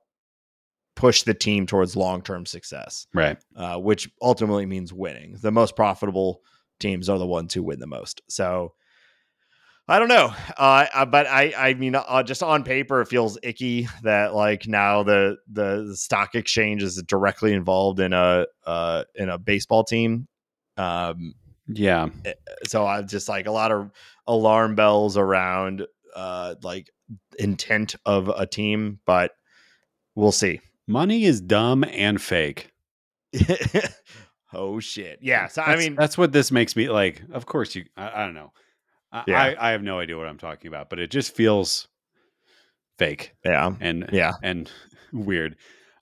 S1: push the team towards long-term success
S2: right.
S1: uh, which ultimately means winning. The most profitable teams are the ones who win the most. So I don't know, uh, uh, but I I mean, uh, just on paper, it feels icky that like now the the, stock exchange is directly involved in a uh, in a baseball team. Um,
S2: Yeah.
S1: so I'm just like a lot of alarm bells around uh, like intent of a team, but we'll see.
S2: Money is dumb and fake.
S1: oh shit! Yeah. So I mean,
S2: that's what this makes me like. Of course, you. I, I don't know. I,
S1: Yeah.
S2: I, I have no idea what I'm talking about, but it just feels fake
S1: yeah,
S2: and
S1: yeah.
S2: and weird.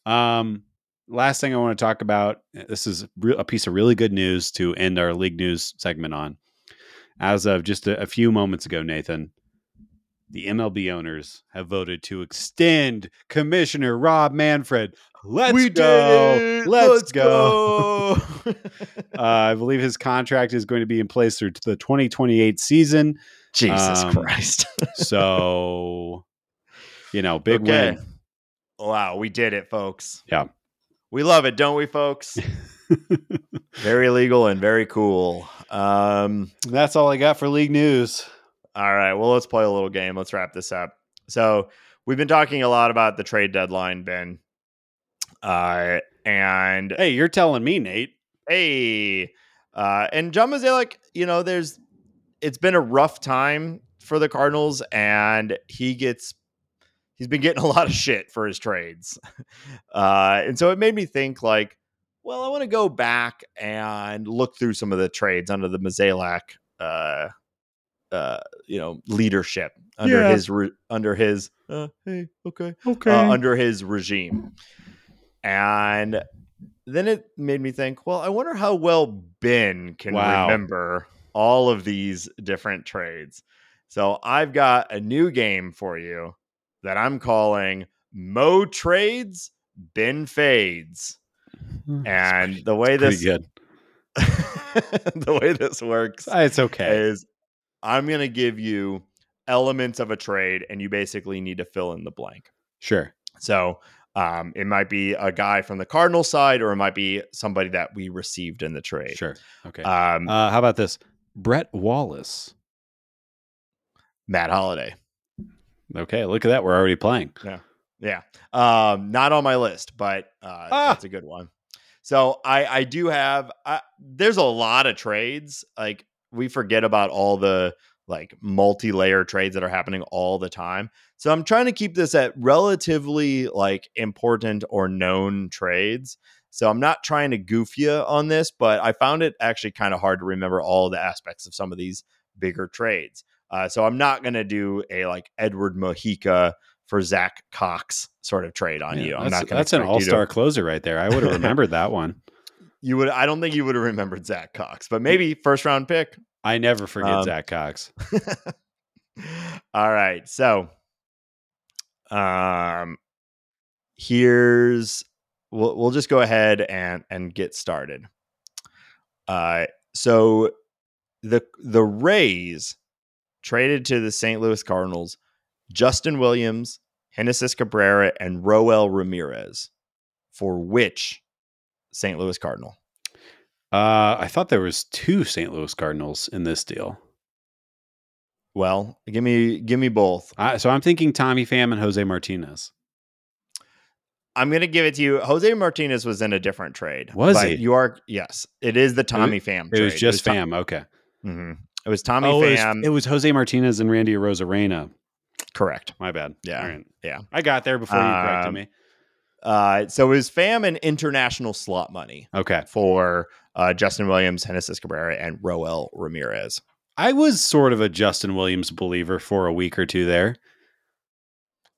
S2: Um, last thing I want to talk about. This is a piece of really good news to end our league news segment on. As of just a, a few moments ago, Nathan, the MLB owners have voted to extend Commissioner Rob Manfred. Let's
S1: we
S2: go.
S1: it!
S2: Let's, go.
S1: go.
S2: Uh, I believe his contract is going to be in place through the 2028 season.
S1: Jesus
S2: Um,
S1: Christ!
S2: So, you know, big
S1: Okay.
S2: win.
S1: Wow, we did it, folks.
S2: Yeah.
S1: we love it, don't we, folks? very legal and very cool. Um,
S2: That's all I got for league news.
S1: All right, well, let's play a little game. Let's wrap this up. So we've been talking a lot about the trade deadline, Ben. Uh, and
S2: Hey, you're telling me, Nate.
S1: hey, uh, and John Mozeliak, you know, there's it's been a rough time for the Cardinals, and he gets he's been getting a lot of shit for his trades, uh, and so it made me think like, well, I want to go back and look through some of the trades under the Mozeliak, uh, uh, you know, leadership under
S2: Yeah.
S1: his re- under his uh, hey okay
S2: Okay.
S1: uh, under his regime. And then it made me think, well, I wonder how well Ben can
S2: Wow.
S1: remember all of these different trades. So I've got a new game for you that I'm calling Mo Trades, Ben Fades. And the way this
S2: good.
S1: the way this works
S2: It's okay.
S1: is I'm going to give you elements of a trade and you basically need to fill in the blank.
S2: Sure.
S1: So um, it might be a guy from the Cardinal side, or it might be somebody that we received in the trade.
S2: Sure. Okay.
S1: Um,
S2: Uh, how about this? Brett Wallace.
S1: Matt Holliday.
S2: Okay, look at that. We're already playing.
S1: Yeah. Yeah. Um, not on my list, but uh,
S2: Ah.
S1: that's a good one. So I, I do have, I, there's a lot of trades. Like we forget about all the like multi-layer trades that are happening all the time. So I'm trying to keep this at relatively like important or known trades. So I'm not trying to goof you on this, but I found it actually kind of hard to remember all the aspects of some of these bigger trades. Uh, so I'm not going to do a like Edward Mujica for Zack Cox sort of trade on
S2: Yeah,
S1: you. I'm not going
S2: that's an all star closer right there. I would have remembered that one.
S1: You would. I don't think you would have remembered Zack Cox, but maybe first round pick.
S2: I never forget
S1: Um,
S2: Zack Cox.
S1: All right. So, um, here's we'll we'll just go ahead and and get started. Uh, so the the Rays traded to the St. Louis Cardinals Justin Williams, Genesis Cabrera, and Roel Ramirez for which St. Louis Cardinal?
S2: Uh, I thought there was two St. Louis Cardinals in this deal.
S1: Well, give me give me both.
S2: I, so I'm thinking Tommy Pham and Jose Martinez.
S1: I'm gonna give it to you. Jose Martinez was in a different trade.
S2: Was he?
S1: You are yes. It is the Tommy Pham.
S2: It was
S1: trade.
S2: just
S1: Tom-
S2: Pham. Okay.
S1: Mhm. It was Tommy
S2: oh, it was, it was Jose Martinez and Randy Arozarena.
S1: correct.
S2: My bad.
S1: Yeah.
S2: Right.
S1: Yeah.
S2: I got there before you corrected
S1: Um,
S2: me.
S1: Uh, so it was Pham and international slot money
S2: Okay.
S1: for uh, Justin Williams, Genesis Cabrera, and Roel Ramirez.
S2: I was sort of a Justin Williams believer for a week or two there.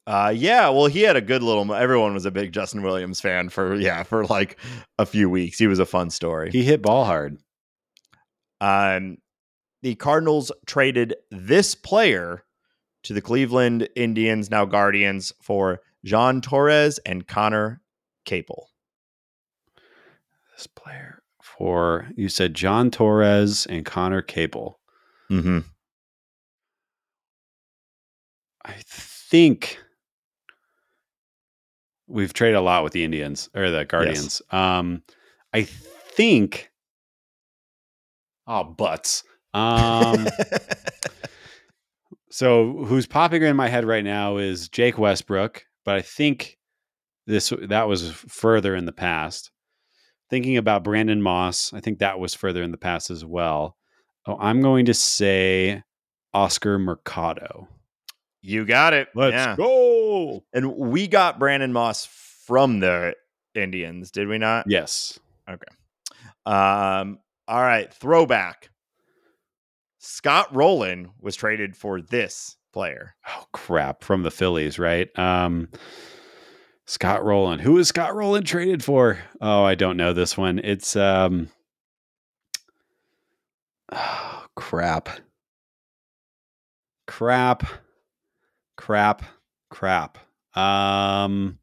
S1: Uh, yeah, well, he had a good little. Everyone was a big Justin Williams fan for yeah for like a few weeks. He was a fun story.
S2: He hit ball hard.
S1: Um, the Cardinals traded this player to the Cleveland Indians, now Guardians, for Jhon Torres and Conner Capel.
S2: This player for you said John Torres and Connor Capel.
S1: Mm-hmm.
S2: I think we've traded a lot with the Indians or the Guardians. Um, I think. Oh, butts. Um, so who's popping in my head right now is Jake Westbrook, but I think this that was further in the past. Thinking about Brandon Moss, I think that was further in the past as well. Oh, I'm going to say Oscar Mercado.
S1: you got it.
S2: Let's
S1: yeah.
S2: go.
S1: And we got Brandon Moss from the Indians, did we not?
S2: Yes. Okay.
S1: Um, all right, throwback. Scott Rolen was traded for this player.
S2: Oh crap! From the Phillies, right? Um, Scott Rolen. Who is Scott Rolen traded for? Oh, I don't know this one. It's um. Oh crap! Crap! Crap! Crap! Um,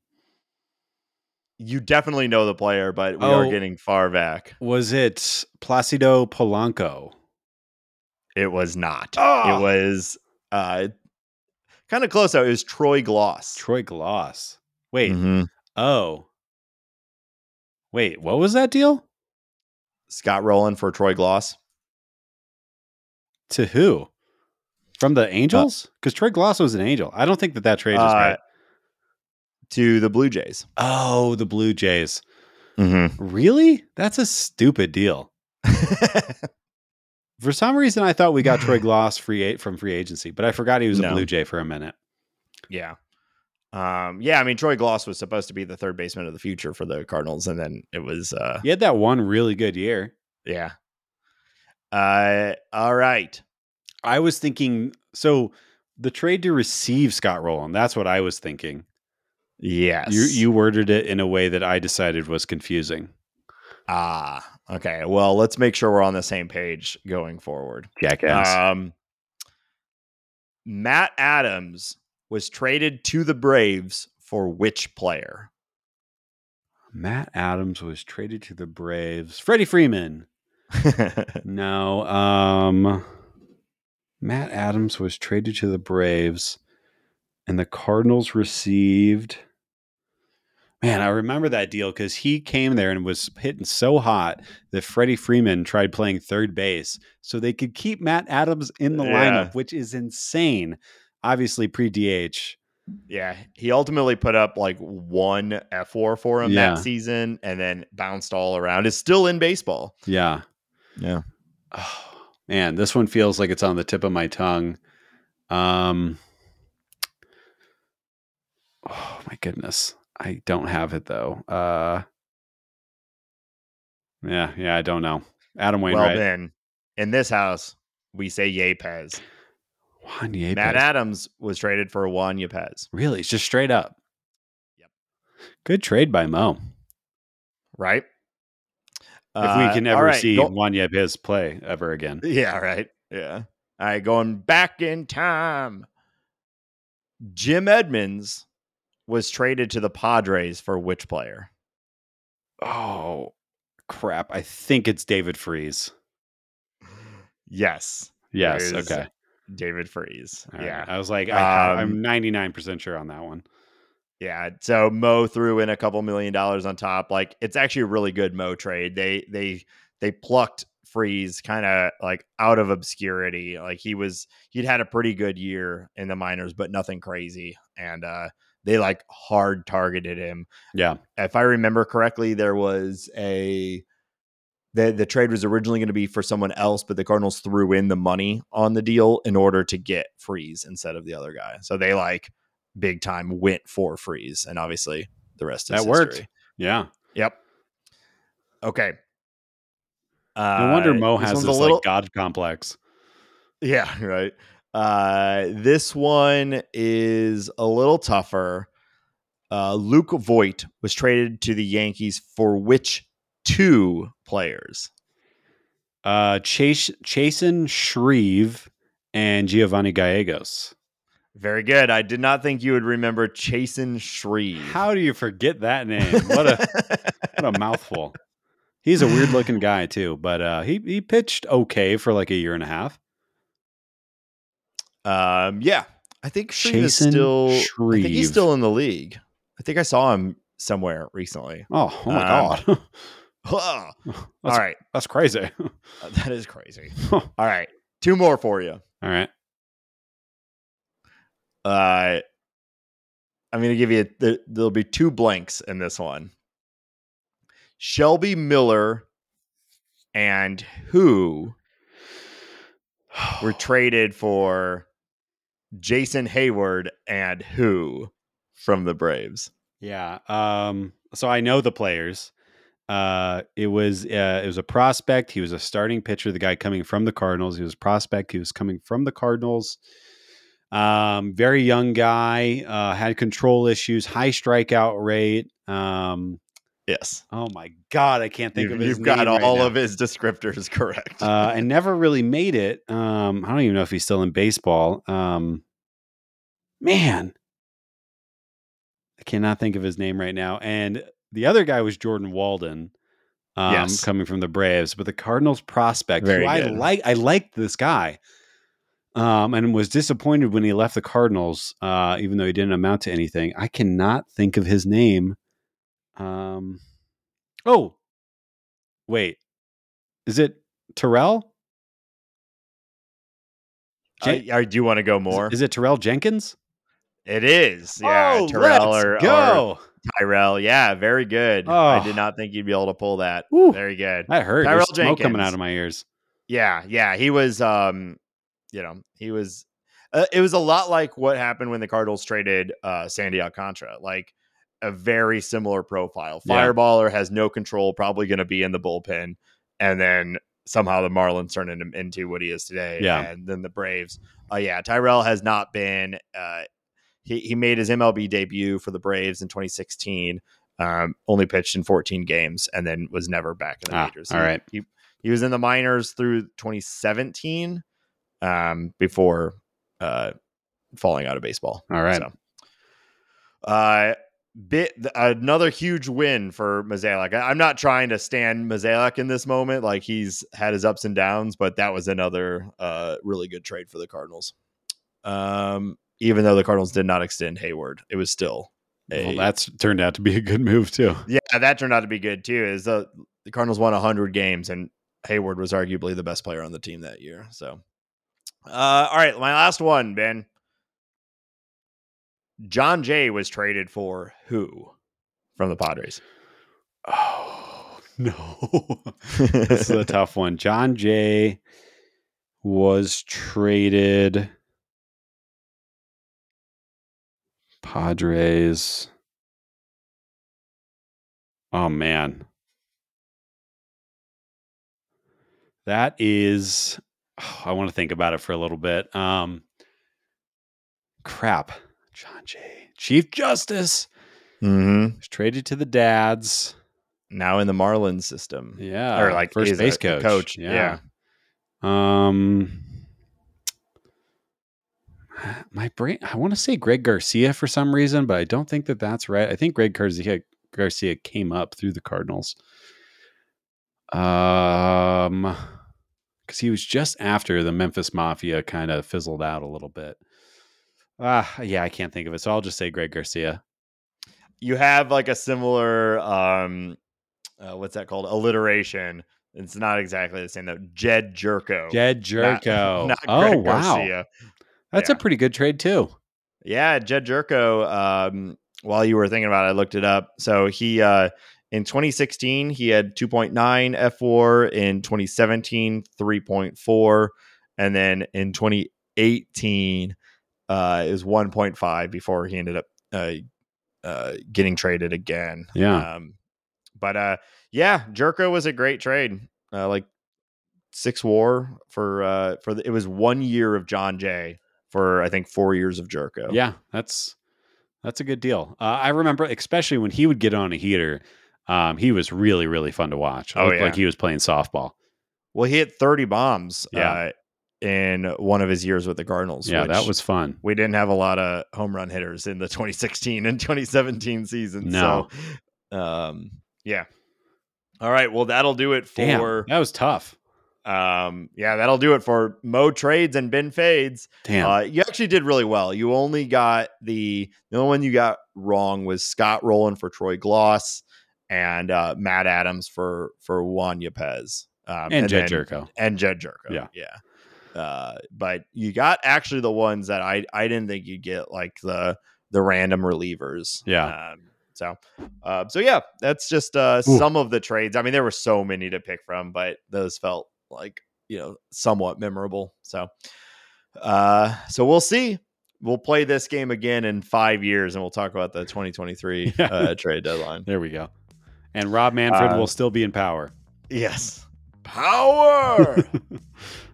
S1: You definitely know the player, but we are
S2: Oh.
S1: getting far back.
S2: was it Placido Polanco?
S1: It was not.
S2: Oh.
S1: It was uh kind of close though. It was Troy Glaus.
S2: Troy Glaus. Wait.
S1: Mhm.
S2: Oh. Wait. What was that deal?
S1: Scott Rolen for Troy Glaus.
S2: To who? From the Angels? Because Troy Glaus was an Angel. I don't think that that trade is
S1: Uh, to the Blue Jays.
S2: Oh, the Blue Jays.
S1: Mm-hmm.
S2: Really? That's a stupid deal. For some reason, I thought we got Troy Glaus free a- from free agency, but I forgot he was a
S1: No.
S2: Blue Jay for a minute.
S1: yeah. Um, yeah, I mean Troy Glaus was supposed to be the third baseman of the future for the Cardinals, and then it was uh
S2: He had that one really good year.
S1: yeah. Uh all right.
S2: I was thinking so the trade to receive Scott Rolen. That's what I was thinking.
S1: Yes.
S2: You you worded it in a way that I decided was confusing.
S1: ah okay. Well, let's make sure we're on the same page going forward.
S2: Jackass.
S1: Um, Matt Adams was traded to the Braves for which player?
S2: Matt Adams was traded to the Braves. Freddie Freeman. No. Um Matt Adams was traded to the Braves and the Cardinals received Man, I remember that deal because he came there and was hitting so hot that Freddie Freeman tried playing third base so they could keep Matt Adams in the
S1: Yeah.
S2: lineup, which is insane. Obviously, pre DH.
S1: yeah, he ultimately put up like one F four for him
S2: Yeah.
S1: that season, and then bounced all around. Is still in baseball.
S2: Yeah.
S1: Yeah.
S2: Oh, man, this one feels like it's on the tip of my tongue. Um, oh my goodness, I don't have it though. Uh, yeah, yeah, I don't know. Adam
S1: Well,
S2: Wainwright,
S1: then in this house, we say Yapez.
S2: Juan Yepez.
S1: Matt Adams was traded for Juan Yapez,
S2: really, it's just straight up.
S1: Yep.
S2: Good trade by Mo.
S1: right?
S2: If we
S1: Uh,
S2: can ever
S1: right,
S2: see
S1: go-
S2: Juan Yepez play ever again.
S1: Yeah, right. Yeah. All right, going back in time. Jim Edmonds was traded to the Padres for which player?
S2: Oh crap! I think it's David Freese.
S1: Yes,
S2: Yes. Okay.
S1: David
S2: Freese. Right.
S1: yeah.
S2: I was like, I,
S1: Um,
S2: I'm 99% sure on that one.
S1: Yeah. So Mo threw in a couple million dollars on top. Like it's actually a really good Mo trade. They they they plucked Freese kind of like out of obscurity. Like he was he'd had a pretty good year in the minors, but nothing crazy. And uh they like hard targeted him.
S2: Yeah.
S1: If I remember correctly, there was a the the trade was originally going to be for someone else, but the Cardinals threw in the money on the deal in order to get Freese instead of the other guy. So they like big time went for Freese, and obviously the rest is
S2: That worked. Yeah.
S1: Yep. Okay.
S2: No wonder
S1: Uh,
S2: Mo has
S1: one's
S2: this
S1: little,
S2: like God complex.
S1: Yeah, right. Uh, this one is a little tougher. Uh, Luke Voit was traded to the Yankees for which two players?
S2: Uh Chase Chasen Shreve and Giovanni Gallegos.
S1: Very good. I did not think you would remember Chasen Shreve.
S2: How do you forget that name? What a what a mouthful. He's a weird looking guy too, but uh he he pitched okay for like a year and a half.
S1: Um, yeah, I think Shreve is still. I think he's still in the league. I think I saw him somewhere recently.
S2: Oh, oh my
S1: Um,
S2: god.
S1: All right,
S2: That's crazy.
S1: Uh, that is crazy.
S2: All
S1: right, two more for you.
S2: All right.
S1: Uh, I'm going to give you, there, there'll be two blanks in this one. Shelby Miller and who were traded for Jason Heyward and who from the Braves?
S2: Yeah. Um. So I know the players. Uh, it was uh, it was a prospect. He was a starting pitcher. The guy coming from the Cardinals. He was a prospect. He was coming from the Cardinals. Um, very young guy. Uh, had control issues. High strikeout rate. Um.
S1: Yes.
S2: Oh my God, I can't think
S1: You,
S2: of his
S1: You've got
S2: right
S1: all
S2: now.
S1: of his descriptors correct.
S2: uh, and never really made it. Um, I don't even know if he's still in baseball. Um, man, I cannot think of his name right now. And the other guy was Jordan Walden, um,
S1: Yes.
S2: coming from the Braves, but the Cardinals prospect.
S1: Very
S2: who I like. I liked this guy. Um, and was disappointed when he left the Cardinals, uh, even though he didn't amount to anything. I cannot think of his name. Um, oh, wait, is it Terrell? Jen-
S1: Uh, do you want to go more?
S2: Is, it Terrell Jenkins?
S1: it is. Yeah.
S2: oh,
S1: Terrell
S2: let's
S1: or, or. Tyrell. Yeah. Very good. I
S2: Oh.
S1: did not think you'd be able to pull that. Very good.
S2: That hurt.
S1: Tyrell
S2: There's smoke coming out of my ears.
S1: Yeah, yeah, he was. Um, you know, he was. Uh, it was a lot like what happened when the Cardinals traded uh, Sandy Alcantara. Like a very similar profile.
S2: Yeah.
S1: Fireballer has no control, probably going to be in the bullpen, and then somehow the Marlins turned him into what he is today.
S2: Yeah.
S1: and then the Braves. Oh yeah, Tyrell has not been. Uh, he he made his MLB debut for the Braves in 2016. Um, only pitched in 14 games and then was never back in the
S2: Ah,
S1: majors.
S2: All right,
S1: He- he he was in the minors through 2017 um, before uh, falling out of baseball.
S2: All right.
S1: So, uh, bit another huge win for Mozeliak. I'm not trying to stand Mozeliak in this moment. Like he's had his ups and downs, but that was another uh, really good trade for the Cardinals. Um, even though the Cardinals did not extend Heyward, it was still a,
S2: Well, that's turned out to be a good move too.
S1: yeah, that turned out to be good too. Is the the Cardinals won hundred games and Heyward was arguably the best player on the team that year. So, uh, all right, my last one, Ben. Jon Jay was traded for who from the Padres?
S2: Oh no, this is a tough one. Jon Jay was traded. Padres. Oh man. That is I want to think about it for a little bit. Um crap. John Jay. Chief Justice
S1: Mm-hmm.
S2: was traded to the dads.
S1: Now in the Marlins system,
S2: Yeah.
S1: or like
S2: first base coach.
S1: Coach,
S2: Yeah.
S1: yeah.
S2: Um my brain I want to say Greg Garcia for some reason, but I don't think that that's right. I think Greg Garcia Garcia came up through the Cardinals. Um cuz he was just after the Memphis Mafia kind of fizzled out a little bit. Ah, yeah, I can't think of it. So I'll just say Greg Garcia.
S1: You have like a similar, um, uh, what's that called? Alliteration. It's not exactly the same though. Jedd Gyorko.
S2: Jedd
S1: Not-
S2: Gyorko.
S1: not
S2: oh,
S1: Greg
S2: wow.
S1: Garcia.
S2: That's
S1: Yeah.
S2: a pretty good trade too.
S1: Yeah, Jedd Gyorko. Um, while you were thinking about it, I looked it up. So he uh, in 2016 he had 2.9 F4. In 2017, 3.4, and then in 2018 uh, it was 1.5 before he ended up uh, uh, getting traded again.
S2: Yeah.
S1: Um, but uh, yeah, Gyorko was a great trade. Uh, like six war for uh for the, it was one year of Jon Jay for I think four years of Gyorko.
S2: Yeah, that's that's a good deal. Uh, I remember, especially when he would get on a heater, um, he was really really fun to watch. It
S1: Oh, yeah.
S2: like he was playing softball.
S1: Well, he hit 30 bombs
S2: Yeah.
S1: uh, in one of his years with the Cardinals.
S2: Yeah, that was fun.
S1: we didn't have a lot of home run hitters in the 2016 and 2017 seasons.
S2: No.
S1: So, um, yeah. All right. Well, that'll do it
S2: Damn,
S1: for
S2: that was tough.
S1: um, yeah, that'll do it for Mo trades and Ben fades.
S2: Damn.
S1: Uh, you actually did really well. You only got the the only one you got wrong was Scott Rolen for Troy Glaus and uh, Matt Adams for for Juan Yepez um,
S2: and Jedd
S1: then-
S2: Gyorko.
S1: and Jedd Gyorko.
S2: Yeah.
S1: yeah. Uh, but you got actually the ones that I I didn't think you'd get like the the random relievers.
S2: Yeah.
S1: Um, so, uh, so yeah, that's just uh, some of the trades. I mean, there were so many to pick from, but those felt like you know somewhat memorable. So, uh, so we'll see. We'll play this game again in five years, and we'll talk about the 2023
S2: Yeah.
S1: uh, trade deadline.
S2: There we go. And Rob Manfred
S1: Uh,
S2: will still be in power.
S1: Yes, power.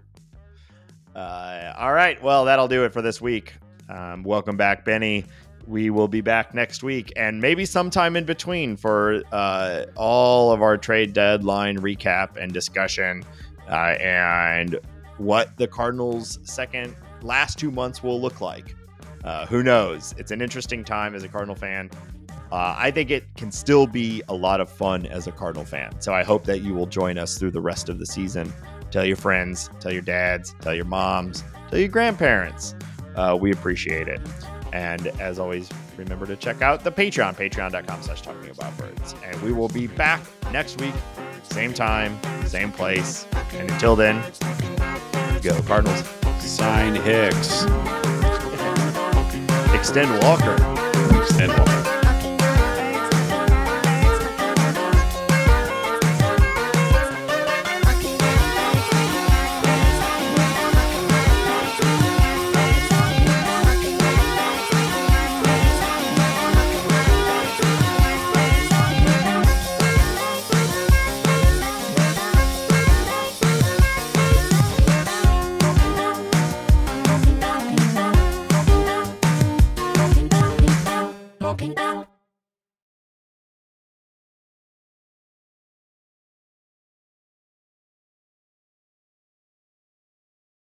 S1: Uh, all right. Well, that'll do it for this week. Um, welcome back, Benny. We will be back next week and maybe sometime in between for uh, all of our trade deadline recap and discussion uh, and what the Cardinals' second last two months will look like. Uh, who knows? It's an interesting time as a Cardinal fan. Uh, I think it can still be a lot of fun as a Cardinal fan. So I hope that you will join us through the rest of the season. Tell your friends, tell your dads, tell your moms, tell your grandparents. Uh, we appreciate it. And as always, remember to check out the Patreon, patreon.com slash talking about birds. And we will be back next week, same time, same place. And until then, go Cardinals.
S2: Sign Hicks.
S1: Extend Walker.
S2: Extend Walker.